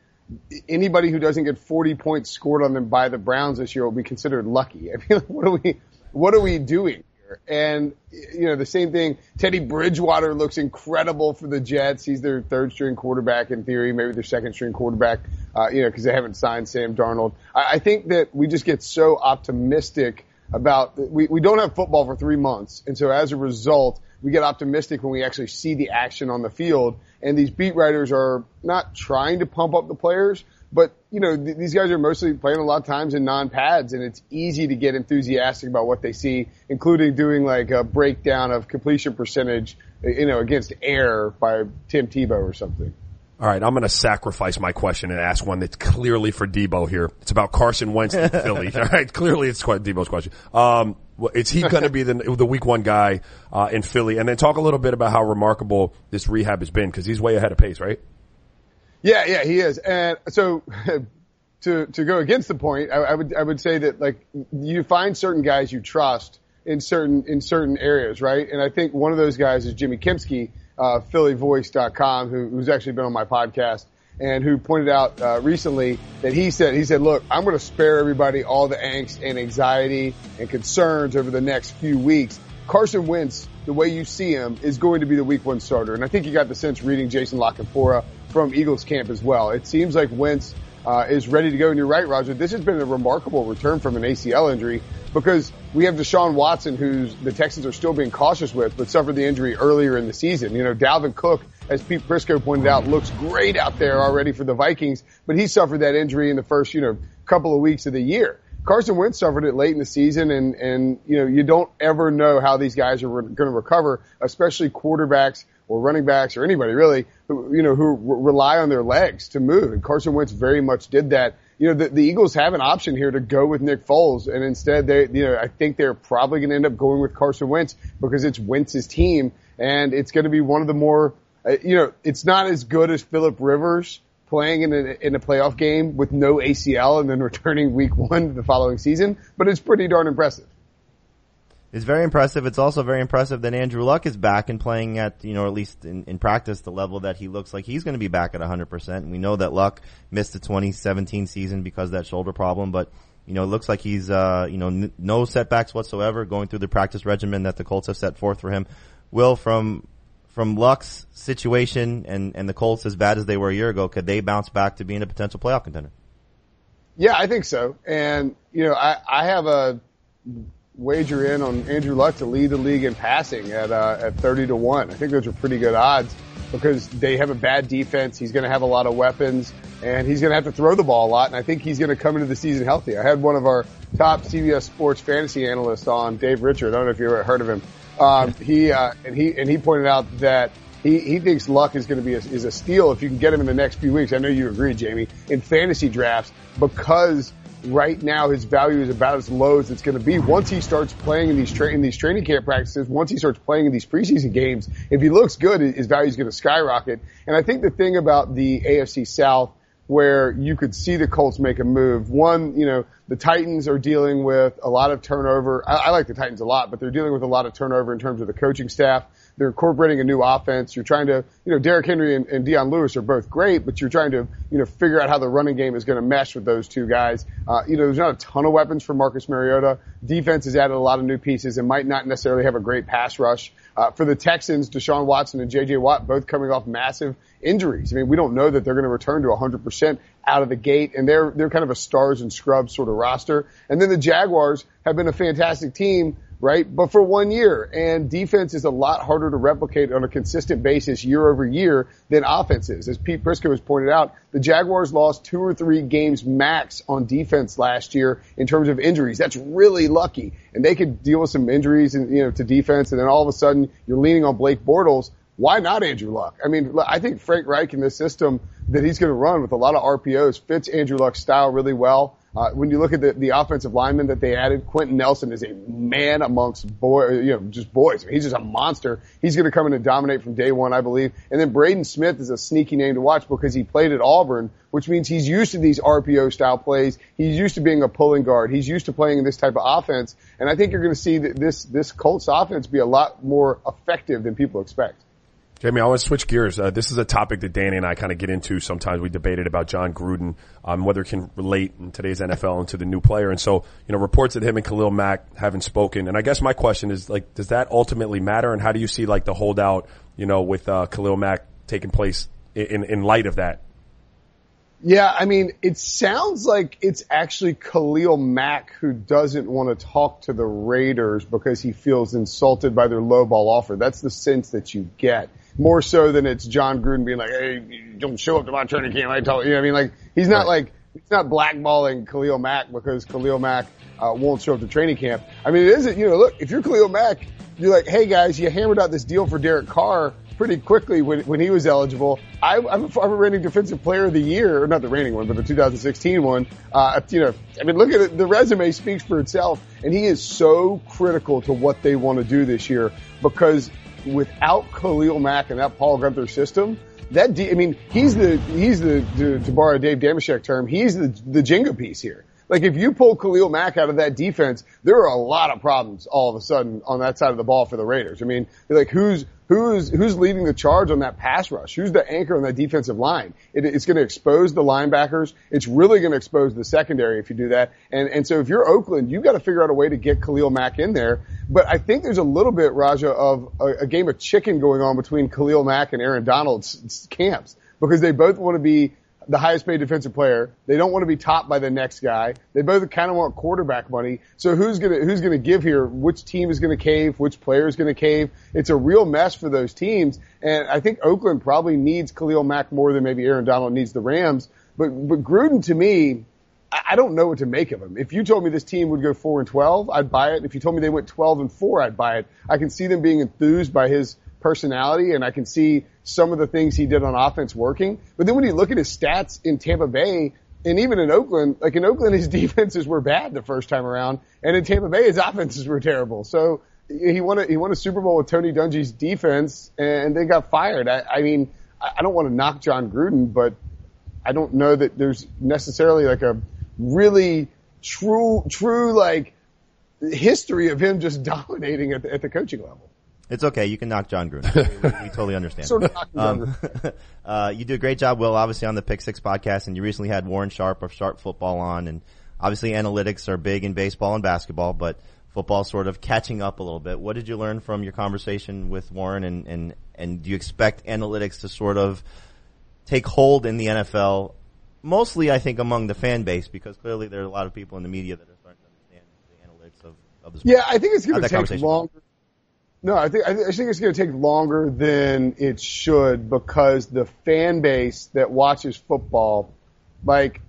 anybody who doesn't get 40 points scored on them by the Browns this year will be considered lucky. I mean, what are we, what are we doing And, you know, the same thing, Teddy Bridgewater looks incredible for the Jets. He's their third string quarterback in theory, maybe their second string quarterback, uh, you know, cause they haven't signed Sam Darnold. I, I think that we just get so optimistic about, we, we don't have football for three months. And so as a result, we get optimistic when we actually see the action on the field. And these beat writers are not trying to pump up the players, but you know th- these guys are mostly playing a lot of times in non-pads, and it's easy to get enthusiastic about what they see, including doing like a breakdown of completion percentage, you know, against air by Tim Tebow or something. All right, I'm going to sacrifice my question and ask one that's clearly for Debo here. It's about Carson Wentz in Philly. All right, clearly it's quite Debo's question. Um, well, is he going to be the the week one guy uh, in Philly? And then talk a little bit about how remarkable this rehab has been because he's way ahead of pace, right? Yeah, yeah, he is. And so to to go against the point, I, I would I would say that like you find certain guys you trust in certain in certain areas, right? And I think one of those guys is Jimmy Kempski, uh, PhillyVoice.com, who, who's actually been on my podcast and who pointed out uh, recently that he said he said, "Look, I'm going to spare everybody all the angst and anxiety and concerns over the next few weeks. Carson Wentz, the way you see him, is going to be the Week One starter." And I think you got the sense reading Jason La Canfora from Eagles camp as well. It seems like Wentz uh, is ready to go. And you're right, Raja. This has been a remarkable return from an ACL injury because we have Deshaun Watson, who's the Texans are still being cautious with, but suffered the injury earlier in the season. You know, Dalvin Cook, as Pete Prisco pointed out, looks great out there already for the Vikings, but he suffered that injury in the first, you know, couple of weeks of the year. Carson Wentz suffered it late in the season, and and you know you don't ever know how these guys are re- going to recover, especially quarterbacks or running backs or anybody really, who, you know, who re- rely on their legs to move. And Carson Wentz very much did that. You know, the, the Eagles have an option here to go with Nick Foles, and instead they, you know, I think they're probably going to end up going with Carson Wentz because it's Wentz's team, and it's going to be one of the more, uh, you know, it's not as good as Philip Rivers playing in a, in a playoff game with no ACL and then returning week one the following season, but it's pretty darn impressive. It's very impressive. It's also very impressive that Andrew Luck is back and playing at, you know, at least in, in practice, the level that he looks like he's going to be back at 100%. And we know that Luck missed the 2017 season because of that shoulder problem, but, you know, it looks like he's, uh, you know, n- no setbacks whatsoever going through the practice regimen that the Colts have set forth for him. Will, from, from Luck's situation and, and the Colts as bad as they were a year ago, could they bounce back to being a potential playoff contender? Yeah, I think so. And, you know, I, I have a wager in on Andrew Luck to lead the league in passing at, uh, at 30 to 1. I think those are pretty good odds because they have a bad defense. He's going to have a lot of weapons and he's going to have to throw the ball a lot. And I think he's going to come into the season healthy. I had one of our top CBS sports fantasy analysts on, Dave Richard. I don't know if you ever heard of him. Um, he, uh, and he, and he pointed out that he, he thinks Luck is going to be a, is a steal if you can get him in the next few weeks. I know you agree, Jamey, in fantasy drafts because right now his value is about as low as it's going to be once he starts playing in these tra- in these training camp practices. Once he starts playing in these preseason games, if he looks good, his value is going to skyrocket. And I think the thing about the AFC South where you could see the Colts make a move. One, you know, the Titans are dealing with a lot of turnover. I, I like the Titans a lot, but they're dealing with a lot of turnover in terms of the coaching staff. They're incorporating a new offense. You're trying to, you know, Derrick Henry and, and Dion Lewis are both great, but you're trying to, you know, figure out how the running game is going to mesh with those two guys. Uh, you know, there's not a ton of weapons for Marcus Mariota. Defense has added a lot of new pieces and might not necessarily have a great pass rush. Uh, for the Texans, Deshaun Watson and J.J. Watt both coming off massive injuries. I mean, we don't know that they're going to return to 100% out of the gate, and they're they're kind of a stars and scrubs sort of roster. And then the Jaguars have been a fantastic team, right? But for one year, and defense is a lot harder to replicate on a consistent basis year over year than offense is. As Pete Prisco has pointed out, the Jaguars lost two or three games max on defense last year in terms of injuries. That's really lucky, and they could deal with some injuries, and you know, to defense, and then all of a sudden you're leaning on Blake Bortles why not Andrew Luck? I mean, I think Frank Reich in this system that he's going to run with a lot of RPOs fits Andrew Luck's style really well. Uh, when you look at the, the offensive lineman that they added, Quenton Nelson is a man amongst boy, you know, just boys. I mean, he's just a monster. He's going to come in and dominate from day one, I believe. And then Braden Smith is a sneaky name to watch because he played at Auburn, which means he's used to these RPO style plays. He's used to being a pulling guard. He's used to playing in this type of offense. And I think you're going to see that this, this Colts offense be a lot more effective than people expect. Jamey, I want to switch gears. Uh, this is a topic that Danny and I kind of get into. Sometimes we debated about Jon Gruden, um, whether it can relate in today's NFL into the new player. And so, you know, reports that him and Khalil Mack haven't spoken. And I guess my question is like, does that ultimately matter? And how do you see like the holdout, you know, with, uh, Khalil Mack taking place in, in light of that? Yeah, I mean, it sounds like it's actually Khalil Mack who doesn't want to talk to the Raiders because he feels insulted by their low ball offer. That's the sense that you get. More so than it's Jon Gruden being like, hey, don't show up to my training camp. I tell you, know I mean? Like, he's not Right. like, he's not blackballing Khalil Mack because Khalil Mack uh, won't show up to training camp. I mean, it isn't, you know, look, if you're Khalil Mack, you're like, hey guys, you hammered out this deal for Derek Carr pretty quickly when, when he was eligible. I, I'm, a, I'm a reigning defensive player of the year, or not the reigning one, but the 2016 one. Uh, you know, I mean, look at it. The resume speaks for itself, and he is so critical to what they want to do this year because without Khalil Mack and that Paul Guenther system, that de- I mean, he's the he's the to, to borrow a Dave Dameshek term, he's the the Jenga piece here. Like if you pull Khalil Mack out of that defense, there are a lot of problems all of a sudden on that side of the ball for the Raiders. I mean, like who's who's who's leading the charge on that pass rush? Who's the anchor on that defensive line? It, it's going to expose the linebackers. It's really going to expose the secondary if you do that. And and so if you're Oakland, you've got to figure out a way to get Khalil Mack in there. But I think there's a little bit, Raja, of a, a game of chicken going on between Khalil Mack and Aaron Donald's camps because they both want to be the highest paid defensive player. They don't want to be topped by the next guy. They both kind of want quarterback money. So who's gonna who's gonna give here? Which team is gonna cave? Which player is gonna cave? It's a real mess for those teams. And I think Oakland probably needs Khalil Mack more than maybe Aaron Donald needs the Rams. But but Gruden to me, I I don't know what to make of him. If you told me this team would go four and twelve, I'd buy it. If you told me they went twelve and four, I'd buy it. I can see them being enthused by his personality and I can see some of the things he did on offense working. But then when you look at his stats in Tampa Bay and even in Oakland, like in Oakland, his defenses were bad the first time around and in Tampa Bay, his offenses were terrible. So he won a, he won a Super Bowl with Tony Dungy's defense and they got fired. I, I mean, I don't want to knock Jon Gruden, but I don't know that there's necessarily like a really true, true like history of him just dominating at the, at the coaching level. It's okay. You can knock Jon Gruden. We, we, we totally understand. Sort of Um, uh, you do a great job, Will, obviously on the Pick Six podcast, and you recently had Warren Sharp of Sharp Football on, and obviously analytics are big in baseball and basketball, but football sort of catching up a little bit. What did you learn from your conversation with Warren, and and and do you expect analytics to sort of take hold in the NFL? Mostly, I think, among the fan base, because clearly there are a lot of people in the media that are starting to understand the analytics of, of the sport. Yeah, I think it's going to take longer. No, I think I thi- I think it's going to take longer than it should because the fan base that watches football, like,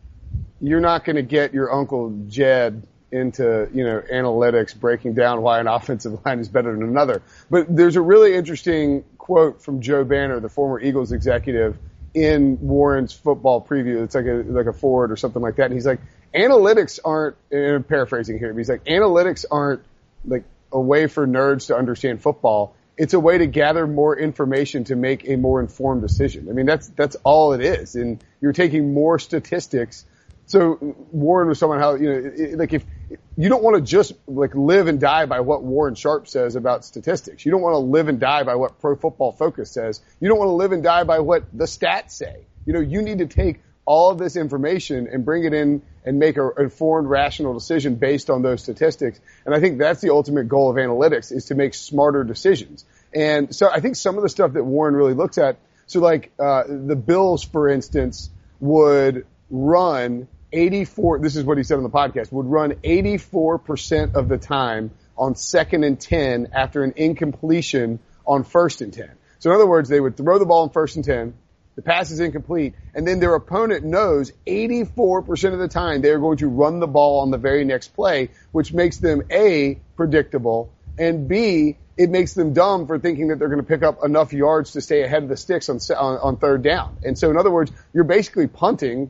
you're not going to get your uncle Jed into you know analytics breaking down why an offensive line is better than another. But there's a really interesting quote from Joe Banner, the former Eagles executive, in Warren's football preview. It's like a like a forward or something like that. And he's like, analytics aren't. And I'm paraphrasing here. But he's like, analytics aren't like a way for nerds to understand football. It's a way to gather more information to make a more informed decision. I mean, that's that's all it is. And you're taking more statistics. So Warren was someone how you know, like if you don't want to just like live and die by what Warren Sharp says about statistics. You don't want to live and die by what Pro Football Focus says. You don't want to live and die by what the stats say. You know, you need to take all of this information and bring it in and make an informed, rational decision based on those statistics. And I think that's the ultimate goal of analytics is to make smarter decisions. And so I think some of the stuff that Warren really looks at, so like, uh, the Bills, for instance, would run 84, this is what he said on the podcast, would run 84% of the time on second and 10 after an incompletion on first and 10. So in other words, they would throw the ball on first and 10, the pass is incomplete, and then their opponent knows 84% of the time they are going to run the ball on the very next play, which makes them A, predictable, and B, it makes them dumb for thinking that they're going to pick up enough yards to stay ahead of the sticks on, on, on third down. And so in other words, you're basically punting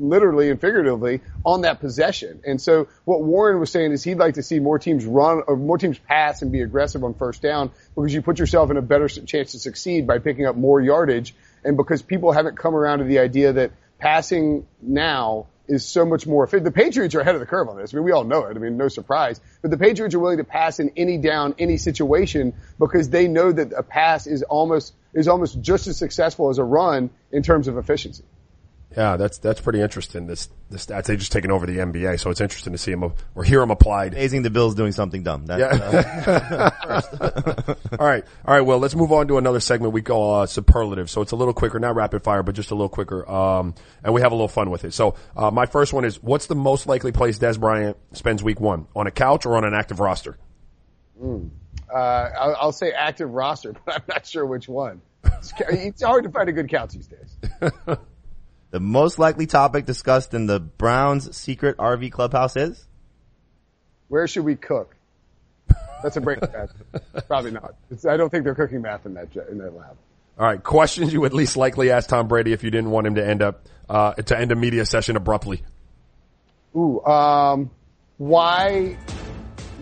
literally and figuratively on that possession. And so what Warren was saying is he'd like to see more teams run or more teams pass and be aggressive on first down because you put yourself in a better chance to succeed by picking up more yardage and because people haven't come around to the idea that passing now is so much more efficient. The Patriots are ahead of the curve on this. I mean, we all know it. I mean, no surprise. But the Patriots are willing to pass in any down, any situation because they know that a pass is almost is almost just as successful as a run in terms of efficiency. Yeah, that's that's pretty interesting. This the stats they just taken over the NBA, so it's interesting to see them or hear them applied. Amazing the Bills doing something dumb. That, Yeah. uh, all right, all right. Well, let's move on to another segment we call uh, superlative. So it's a little quicker, not rapid fire, but just a little quicker. Um, and we have a little fun with it. So uh, my first one is: What's the most likely place Dez Bryant spends Week One? On a couch or on an active roster? Uh, I'll, I'll say active roster, but I'm not sure which one. It's, it's hard to find a good couch these days. the most likely topic discussed in the Browns' secret RV clubhouse is Where should we cook? That's a break. Math. Probably not. It's, I don't think they're cooking math in that in that lab. All right, questions you would least likely ask Tom Brady if you didn't want him to end up uh, to end a media session abruptly. Ooh, um, why?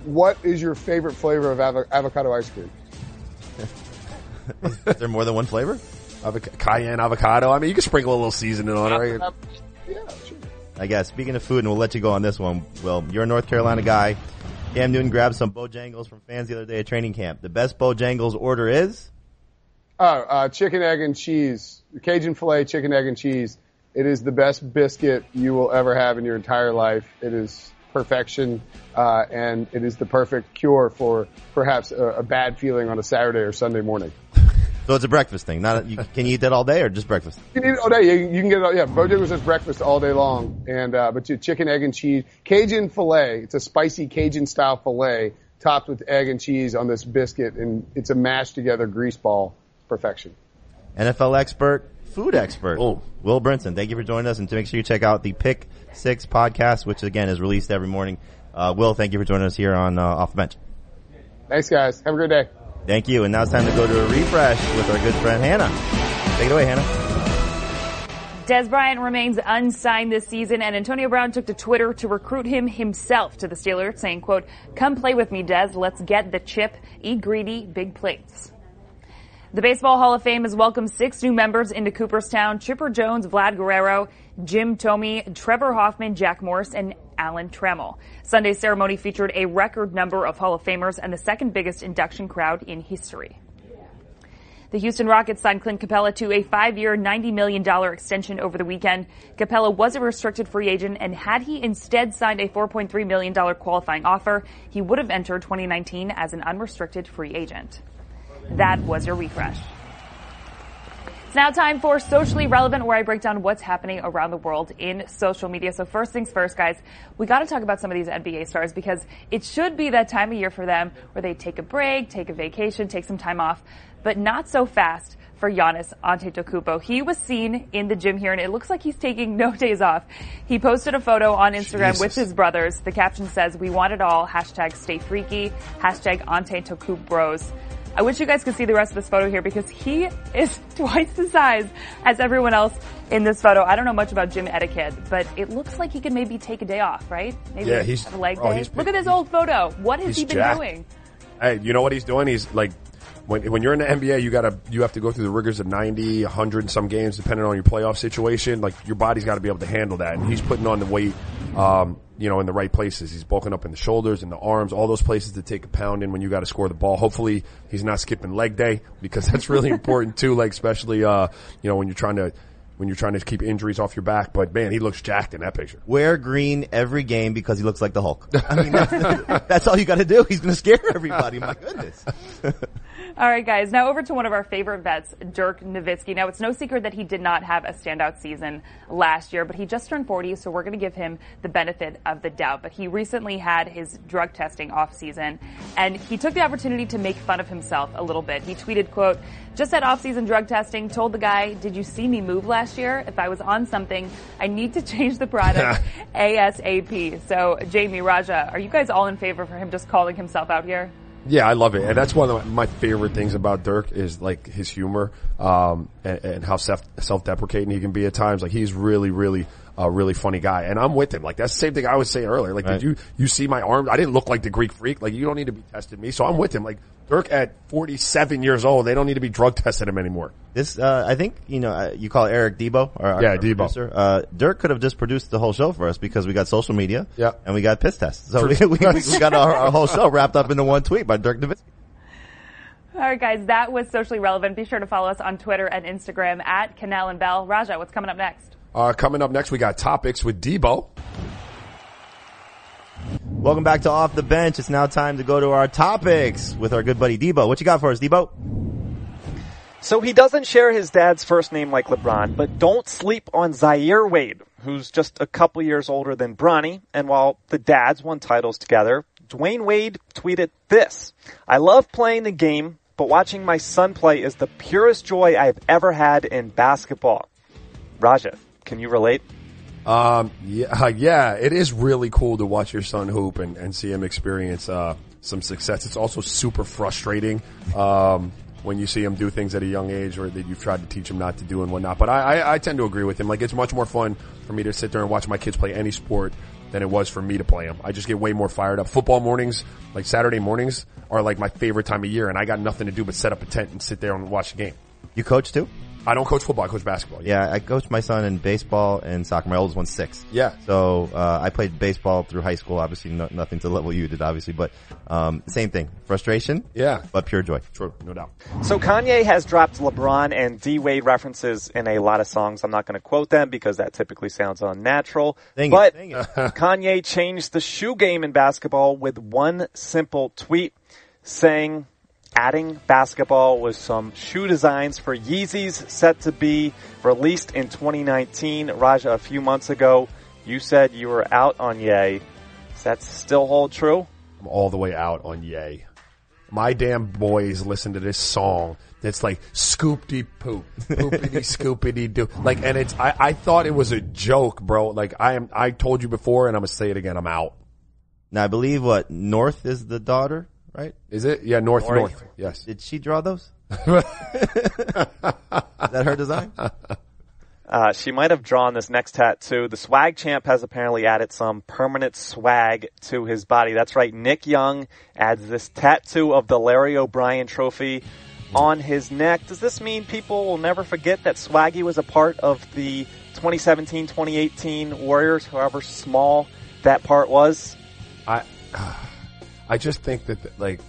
What is your favorite flavor of avo- avocado ice cream? is there more than one flavor? Avoc- cayenne avocado. I mean, you can sprinkle a little seasoning on it. Right? Yeah, sure. I guess. Speaking of food, and we'll let you go on this one. Well, you're a North Carolina guy. Cam Newton grabbed some Bojangles from fans the other day at training camp. The best Bojangles order is? Oh, uh, chicken, egg, and cheese. Cajun filet, chicken, egg, and cheese. It is the best biscuit you will ever have in your entire life. It is perfection, uh, and it is the perfect cure for perhaps a, a bad feeling on a Saturday or Sunday morning. So it's a breakfast thing. Not you, can you eat that all day or just breakfast? You can eat it all day. You, you can get it. All, yeah, Bojangles is just breakfast all day long, and uh, but you chicken, egg, and cheese, Cajun filet. It's a spicy Cajun style filet topped with egg and cheese on this biscuit, and it's a mashed together grease ball. Perfection. NFL expert, food expert, Oh. Will Brinson. Thank you for joining us, and to make sure you check out the Pick Six podcast, which again is released every morning. Uh, Will, thank you for joining us here on uh, Off the Bench. Thanks, guys. Have a great day. Thank you, and now it's time to go to a refresh with our good friend Hannah. Take it away, Hannah. Dez Bryant remains unsigned this season, and Antonio Brown took to Twitter to recruit him himself to the Steelers, saying, quote, come play with me, Dez. Let's get the chip. Eat greedy, big plates. The Baseball Hall of Fame has welcomed six new members into Cooperstown. Chipper Jones, Vlad Guerrero, Jim Thome, Trevor Hoffman, Jack Morris, and Alan Trammell. Sunday's ceremony featured a record number of Hall of Famers and the second biggest induction crowd in history. The Houston Rockets signed Clint Capela to a five-year, $90 million extension over the weekend. Capela was a restricted free agent, and had he instead signed a $4.3 million qualifying offer, he would have entered 2019 as an unrestricted free agent. That was your refresh. It's now time for Socially Relevant, where I break down what's happening around the world in social media. So first things first, guys, we got to talk about some of these NBA stars because it should be that time of year for them where they take a break, take a vacation, take some time off, but not so fast for Giannis Antetokounmpo. He was seen in the gym here, and it looks like he's taking no days off. He posted a photo on Instagram with his brothers. The caption says, "We want it all." Hashtag Stay Freaky. Hashtag Antetokounmpo Bros. I wish you guys could see the rest of this photo here because he is twice the size as everyone else in this photo. I don't know much about gym etiquette, but it looks like he could maybe take a day off, right? Maybe Yeah, he's- have a leg oh, day. Look at this old photo. What has he been jacked. doing? Hey, you know what he's doing? He's like, when when you're in the NBA, you gotta you have to go through the rigors of 90, 100 and some games, depending on your playoff situation. Like your body's got to be able to handle that, and he's putting on the weight, um, you know, in the right places. He's bulking up in the shoulders and the arms, all those places to take a pound in when you got to score the ball. Hopefully, he's not skipping leg day because that's really important too. Like especially, uh, you know, when you're trying to when you're trying to keep injuries off your back. But man, he looks jacked in that picture. Wear green every game because he looks like the Hulk. I mean, that's, that's all you got to do. He's going to scare everybody. My goodness. All right, guys. Now over to one of our favorite vets, Dirk Nowitzki. Now it's no secret that he did not have a standout season last year, but he just turned 40, so we're going to give him the benefit of the doubt. But he recently had his drug testing off season, and he took the opportunity to make fun of himself a little bit. He tweeted, "quote Just had off-season drug testing. Told the guy, did you see me move last year? If I was on something, I need to change the product ASAP." So Jamey Raja, are you guys all in favor for him just calling himself out here? Yeah, I love it, and that's one of my favorite things about Dirk is like his humor um, and, and how self self deprecating he can be at times. Like he's really, really a really funny guy, and I'm with him. Like that's the same thing I was saying earlier. Like, Right. did you you see my arms? I didn't look like the Greek freak. Like you don't need to be testing me, so I'm with him. Like Dirk at 47 years old, they don't need to be drug testing him anymore. This, uh, I think, you know, uh, you call it Eric Debo, our, our Yeah, Debo. producer. Uh, Dirk could have just produced the whole show for us because we got social media. Yeah. And we got piss tests. So we, we, we got our, our whole show wrapped up into one tweet by Dirk Nowitzki. All right, guys, that was socially relevant. Be sure to follow us on Twitter and Instagram at Kanell and Bell. Raja, what's coming up next? Uh, coming up next, we got topics with Debo. Welcome back to Off the Bench. It's now time to go to our topics with our good buddy Debo. What you got for us, Debo? So he doesn't share his dad's first name like LeBron, but don't sleep on Zaire Wade, who's just a couple years older than Bronny. And while the dads won titles together, Dwyane Wade tweeted this. I love playing the game, but watching my son play is the purest joy I've ever had in basketball. Raja, can you relate? Um, yeah, yeah, it is really cool to watch your son hoop and, and see him experience uh, some success. It's also super frustrating um, when you see him do things at a young age or that you've tried to teach him not to do and whatnot. But I, I, I tend to agree with him. Like it's much more fun for me to sit there and watch my kids play any sport than it was for me to play them. I just get way more fired up. Football mornings, like Saturday mornings, are like my favorite time of year, and I got nothing to do but set up a tent and sit there and watch the game. You coach too? I don't coach football. I coach basketball. Yeah, I coached my son in baseball and soccer. My oldest one's six. Yeah. So uh, I played baseball through high school. Obviously, no, nothing to the level you did, obviously, but um, same thing. Frustration. Yeah. But pure joy. True, no doubt. So Kanye has dropped LeBron and D Wade references in a lot of songs. I'm not going to quote them because that typically sounds unnatural. Dang it, but dang it. Kanye changed the shoe game in basketball with one simple tweet saying adding basketball with some shoe designs for Yeezys set to be released in 2019. Raja, a few months ago, you said you were out on Yay. Does that still hold true? I'm all the way out on Yay. My damn boys listen to this song that's like scoopty poop, poopity scoopity doo. Like, and it's, I, I thought it was a joke, bro. Like, I am, I told you before and I'm gonna say it again, I'm out. Now I believe what North is the daughter, right? Is it? Yeah, North, North. North. Yes. Did she draw those? is that her design? Uh, she might have drawn this next tattoo. The swag champ has apparently added some permanent swag to his body. That's right. Nick Young adds this tattoo of the Larry O'Brien trophy on his neck. Does this mean people will never forget that Swaggy was a part of the 2017-2018 Warriors, however small that part was? I, I just think that, like,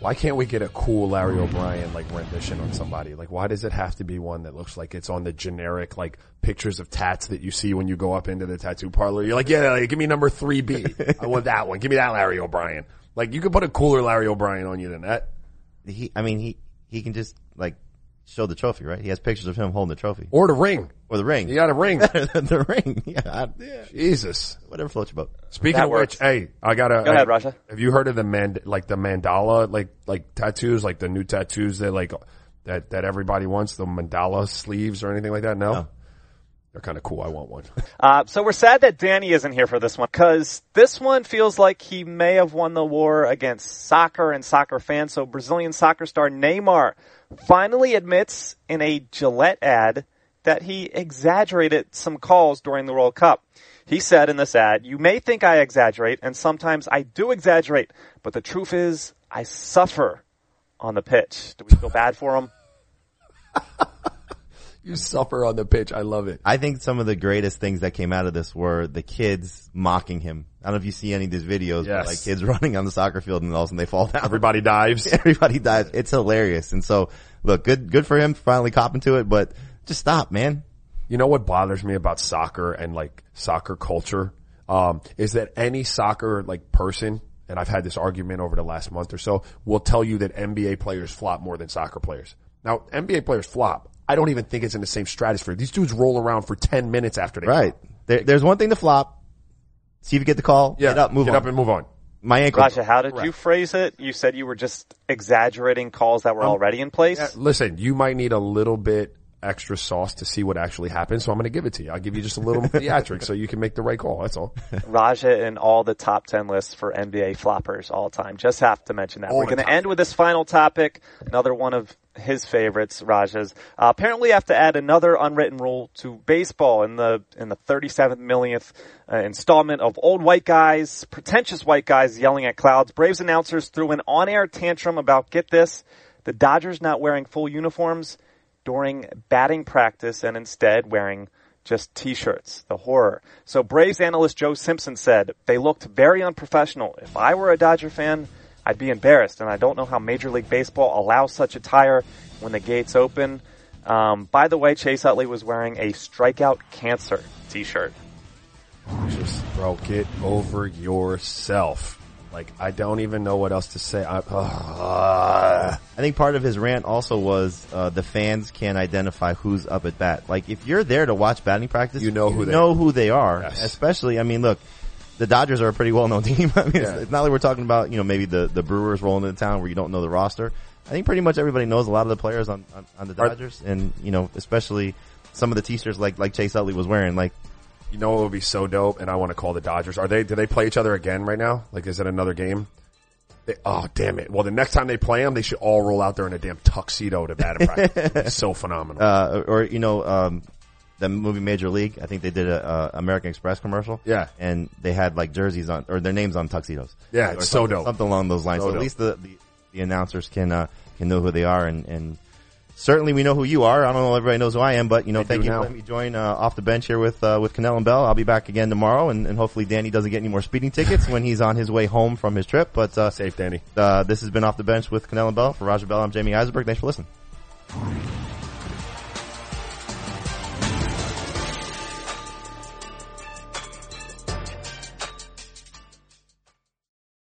why can't we get a cool Larry mm-hmm. O'Brien like rendition on somebody? Like, why does it have to be one that looks like it's on the generic like pictures of tats that you see when you go up into the tattoo parlor? You're like, yeah, like, give me number three B. I want that one. Give me that Larry O'Brien. Like, you could put a cooler Larry O'Brien on you than that. He, I mean, he he can just like show the trophy, right? He has pictures of him holding the trophy Or the ring. or the ring. You got a ring. the ring. Yeah, I- yeah. Jesus. Whatever floats your boat. Speaking That of works. which, hey, I gotta. Go ahead, hey, Raja. Have you heard of the mand like the mandala like like tattoos like the new tattoos that like that that everybody wants the mandala sleeves or anything like that? No, No. they're kind of cool. I want one. Uh, so we're sad that Danny isn't here for this one because this one feels like he may have won the war against soccer and soccer fans. So Brazilian soccer star Neymar finally admits in a Gillette ad that he exaggerated some calls during the World Cup. He said in this ad, you may think I exaggerate and sometimes I do exaggerate, but the truth is I suffer on the pitch. Do we feel bad for him? you suffer on the pitch. I love it. I think some of the greatest things that came out of this were the kids mocking him. I don't know if you see any of these videos, Yes. but like kids running on the soccer field and all of a sudden they fall down. Everybody dives. Everybody dives. It's hilarious. And so, look, good, good for him finally copping to it, but just stop, man. You know what bothers me about soccer and like soccer culture um, is that any soccer like person, and I've had this argument over the last month or so, will tell you that NBA players flop more than soccer players. Now, NBA players flop. I don't even think it's in the same stratosphere. These dudes roll around for ten minutes after they Right. There, there's one thing to flop. See if you get the call. Yeah, Get up, move get on. up and move on. My ankle. Raja, how did you phrase it? You said you were just exaggerating calls that were already in place? Yeah, listen, you might need a little bit extra sauce to see what actually happens, so I'm going to give it to you. I'll give you just a little theatrics so you can make the right call. That's all. Raja in all the top 10 lists for NBA floppers all time. Just have to mention that. All We're going to end with this final topic. Another one of his favorites, Raja's. Uh, apparently have to add another unwritten rule to baseball in the, in the 37th millionth uh, installment of old white guys, pretentious white guys yelling at clouds. Braves announcers threw an on-air tantrum about, get this, the Dodgers not wearing full uniforms during batting practice and instead wearing just t-shirts. The horror. So Braves analyst Joe Simpson said, they looked very unprofessional. If I were a Dodger fan, I'd be embarrassed and I don't know how Major League Baseball allows such attire when the gates open. Um, by the way, Chase Utley was wearing a strikeout cancer t-shirt. Just, bro, get over yourself. Like, I don't even know what else to say. I, uh, I think part of his rant also was uh, the fans can't identify who's up at bat. Like if you're there to watch batting practice, You know who they know are. who they are. Yes. Especially, I mean, look, the Dodgers are a pretty well known team. I mean, it's, Yeah. it's not like we're talking about you know maybe the the Brewers rolling into town where you don't know the roster. I think pretty much everybody knows a lot of the players on on, on the Are- Dodgers, and you know especially some of the t-shirts like like Chase Utley was wearing. Like you know what would be so dope, and I want to call the Dodgers. Are they? Do they play each other again right now? Like, is it another game? They, oh, damn it! Well, the next time they play them, they should all roll out there in a damn tuxedo to bat practice. It's so phenomenal. uh, or you know, um, the movie Major League. I think they did a, uh American Express commercial. Yeah. and they had like jerseys on or their names on tuxedos. Yeah, it's so dope. Something along those lines. So So, dope. at least the, the the announcers can uh, can know who they are and and certainly we know who you are. I don't know if everybody knows who I am, but you know, They thank you now. for letting me join uh, off the bench here with uh, with Kanell and Bell. I'll be back again tomorrow, and, and hopefully Danny doesn't get any more speeding tickets when he's on his way home from his trip. But uh, safe, Danny. Uh, this has been off the bench with Kanell and Bell for Raja Bell. I'm Jamey Eisenberg. Thanks for listening.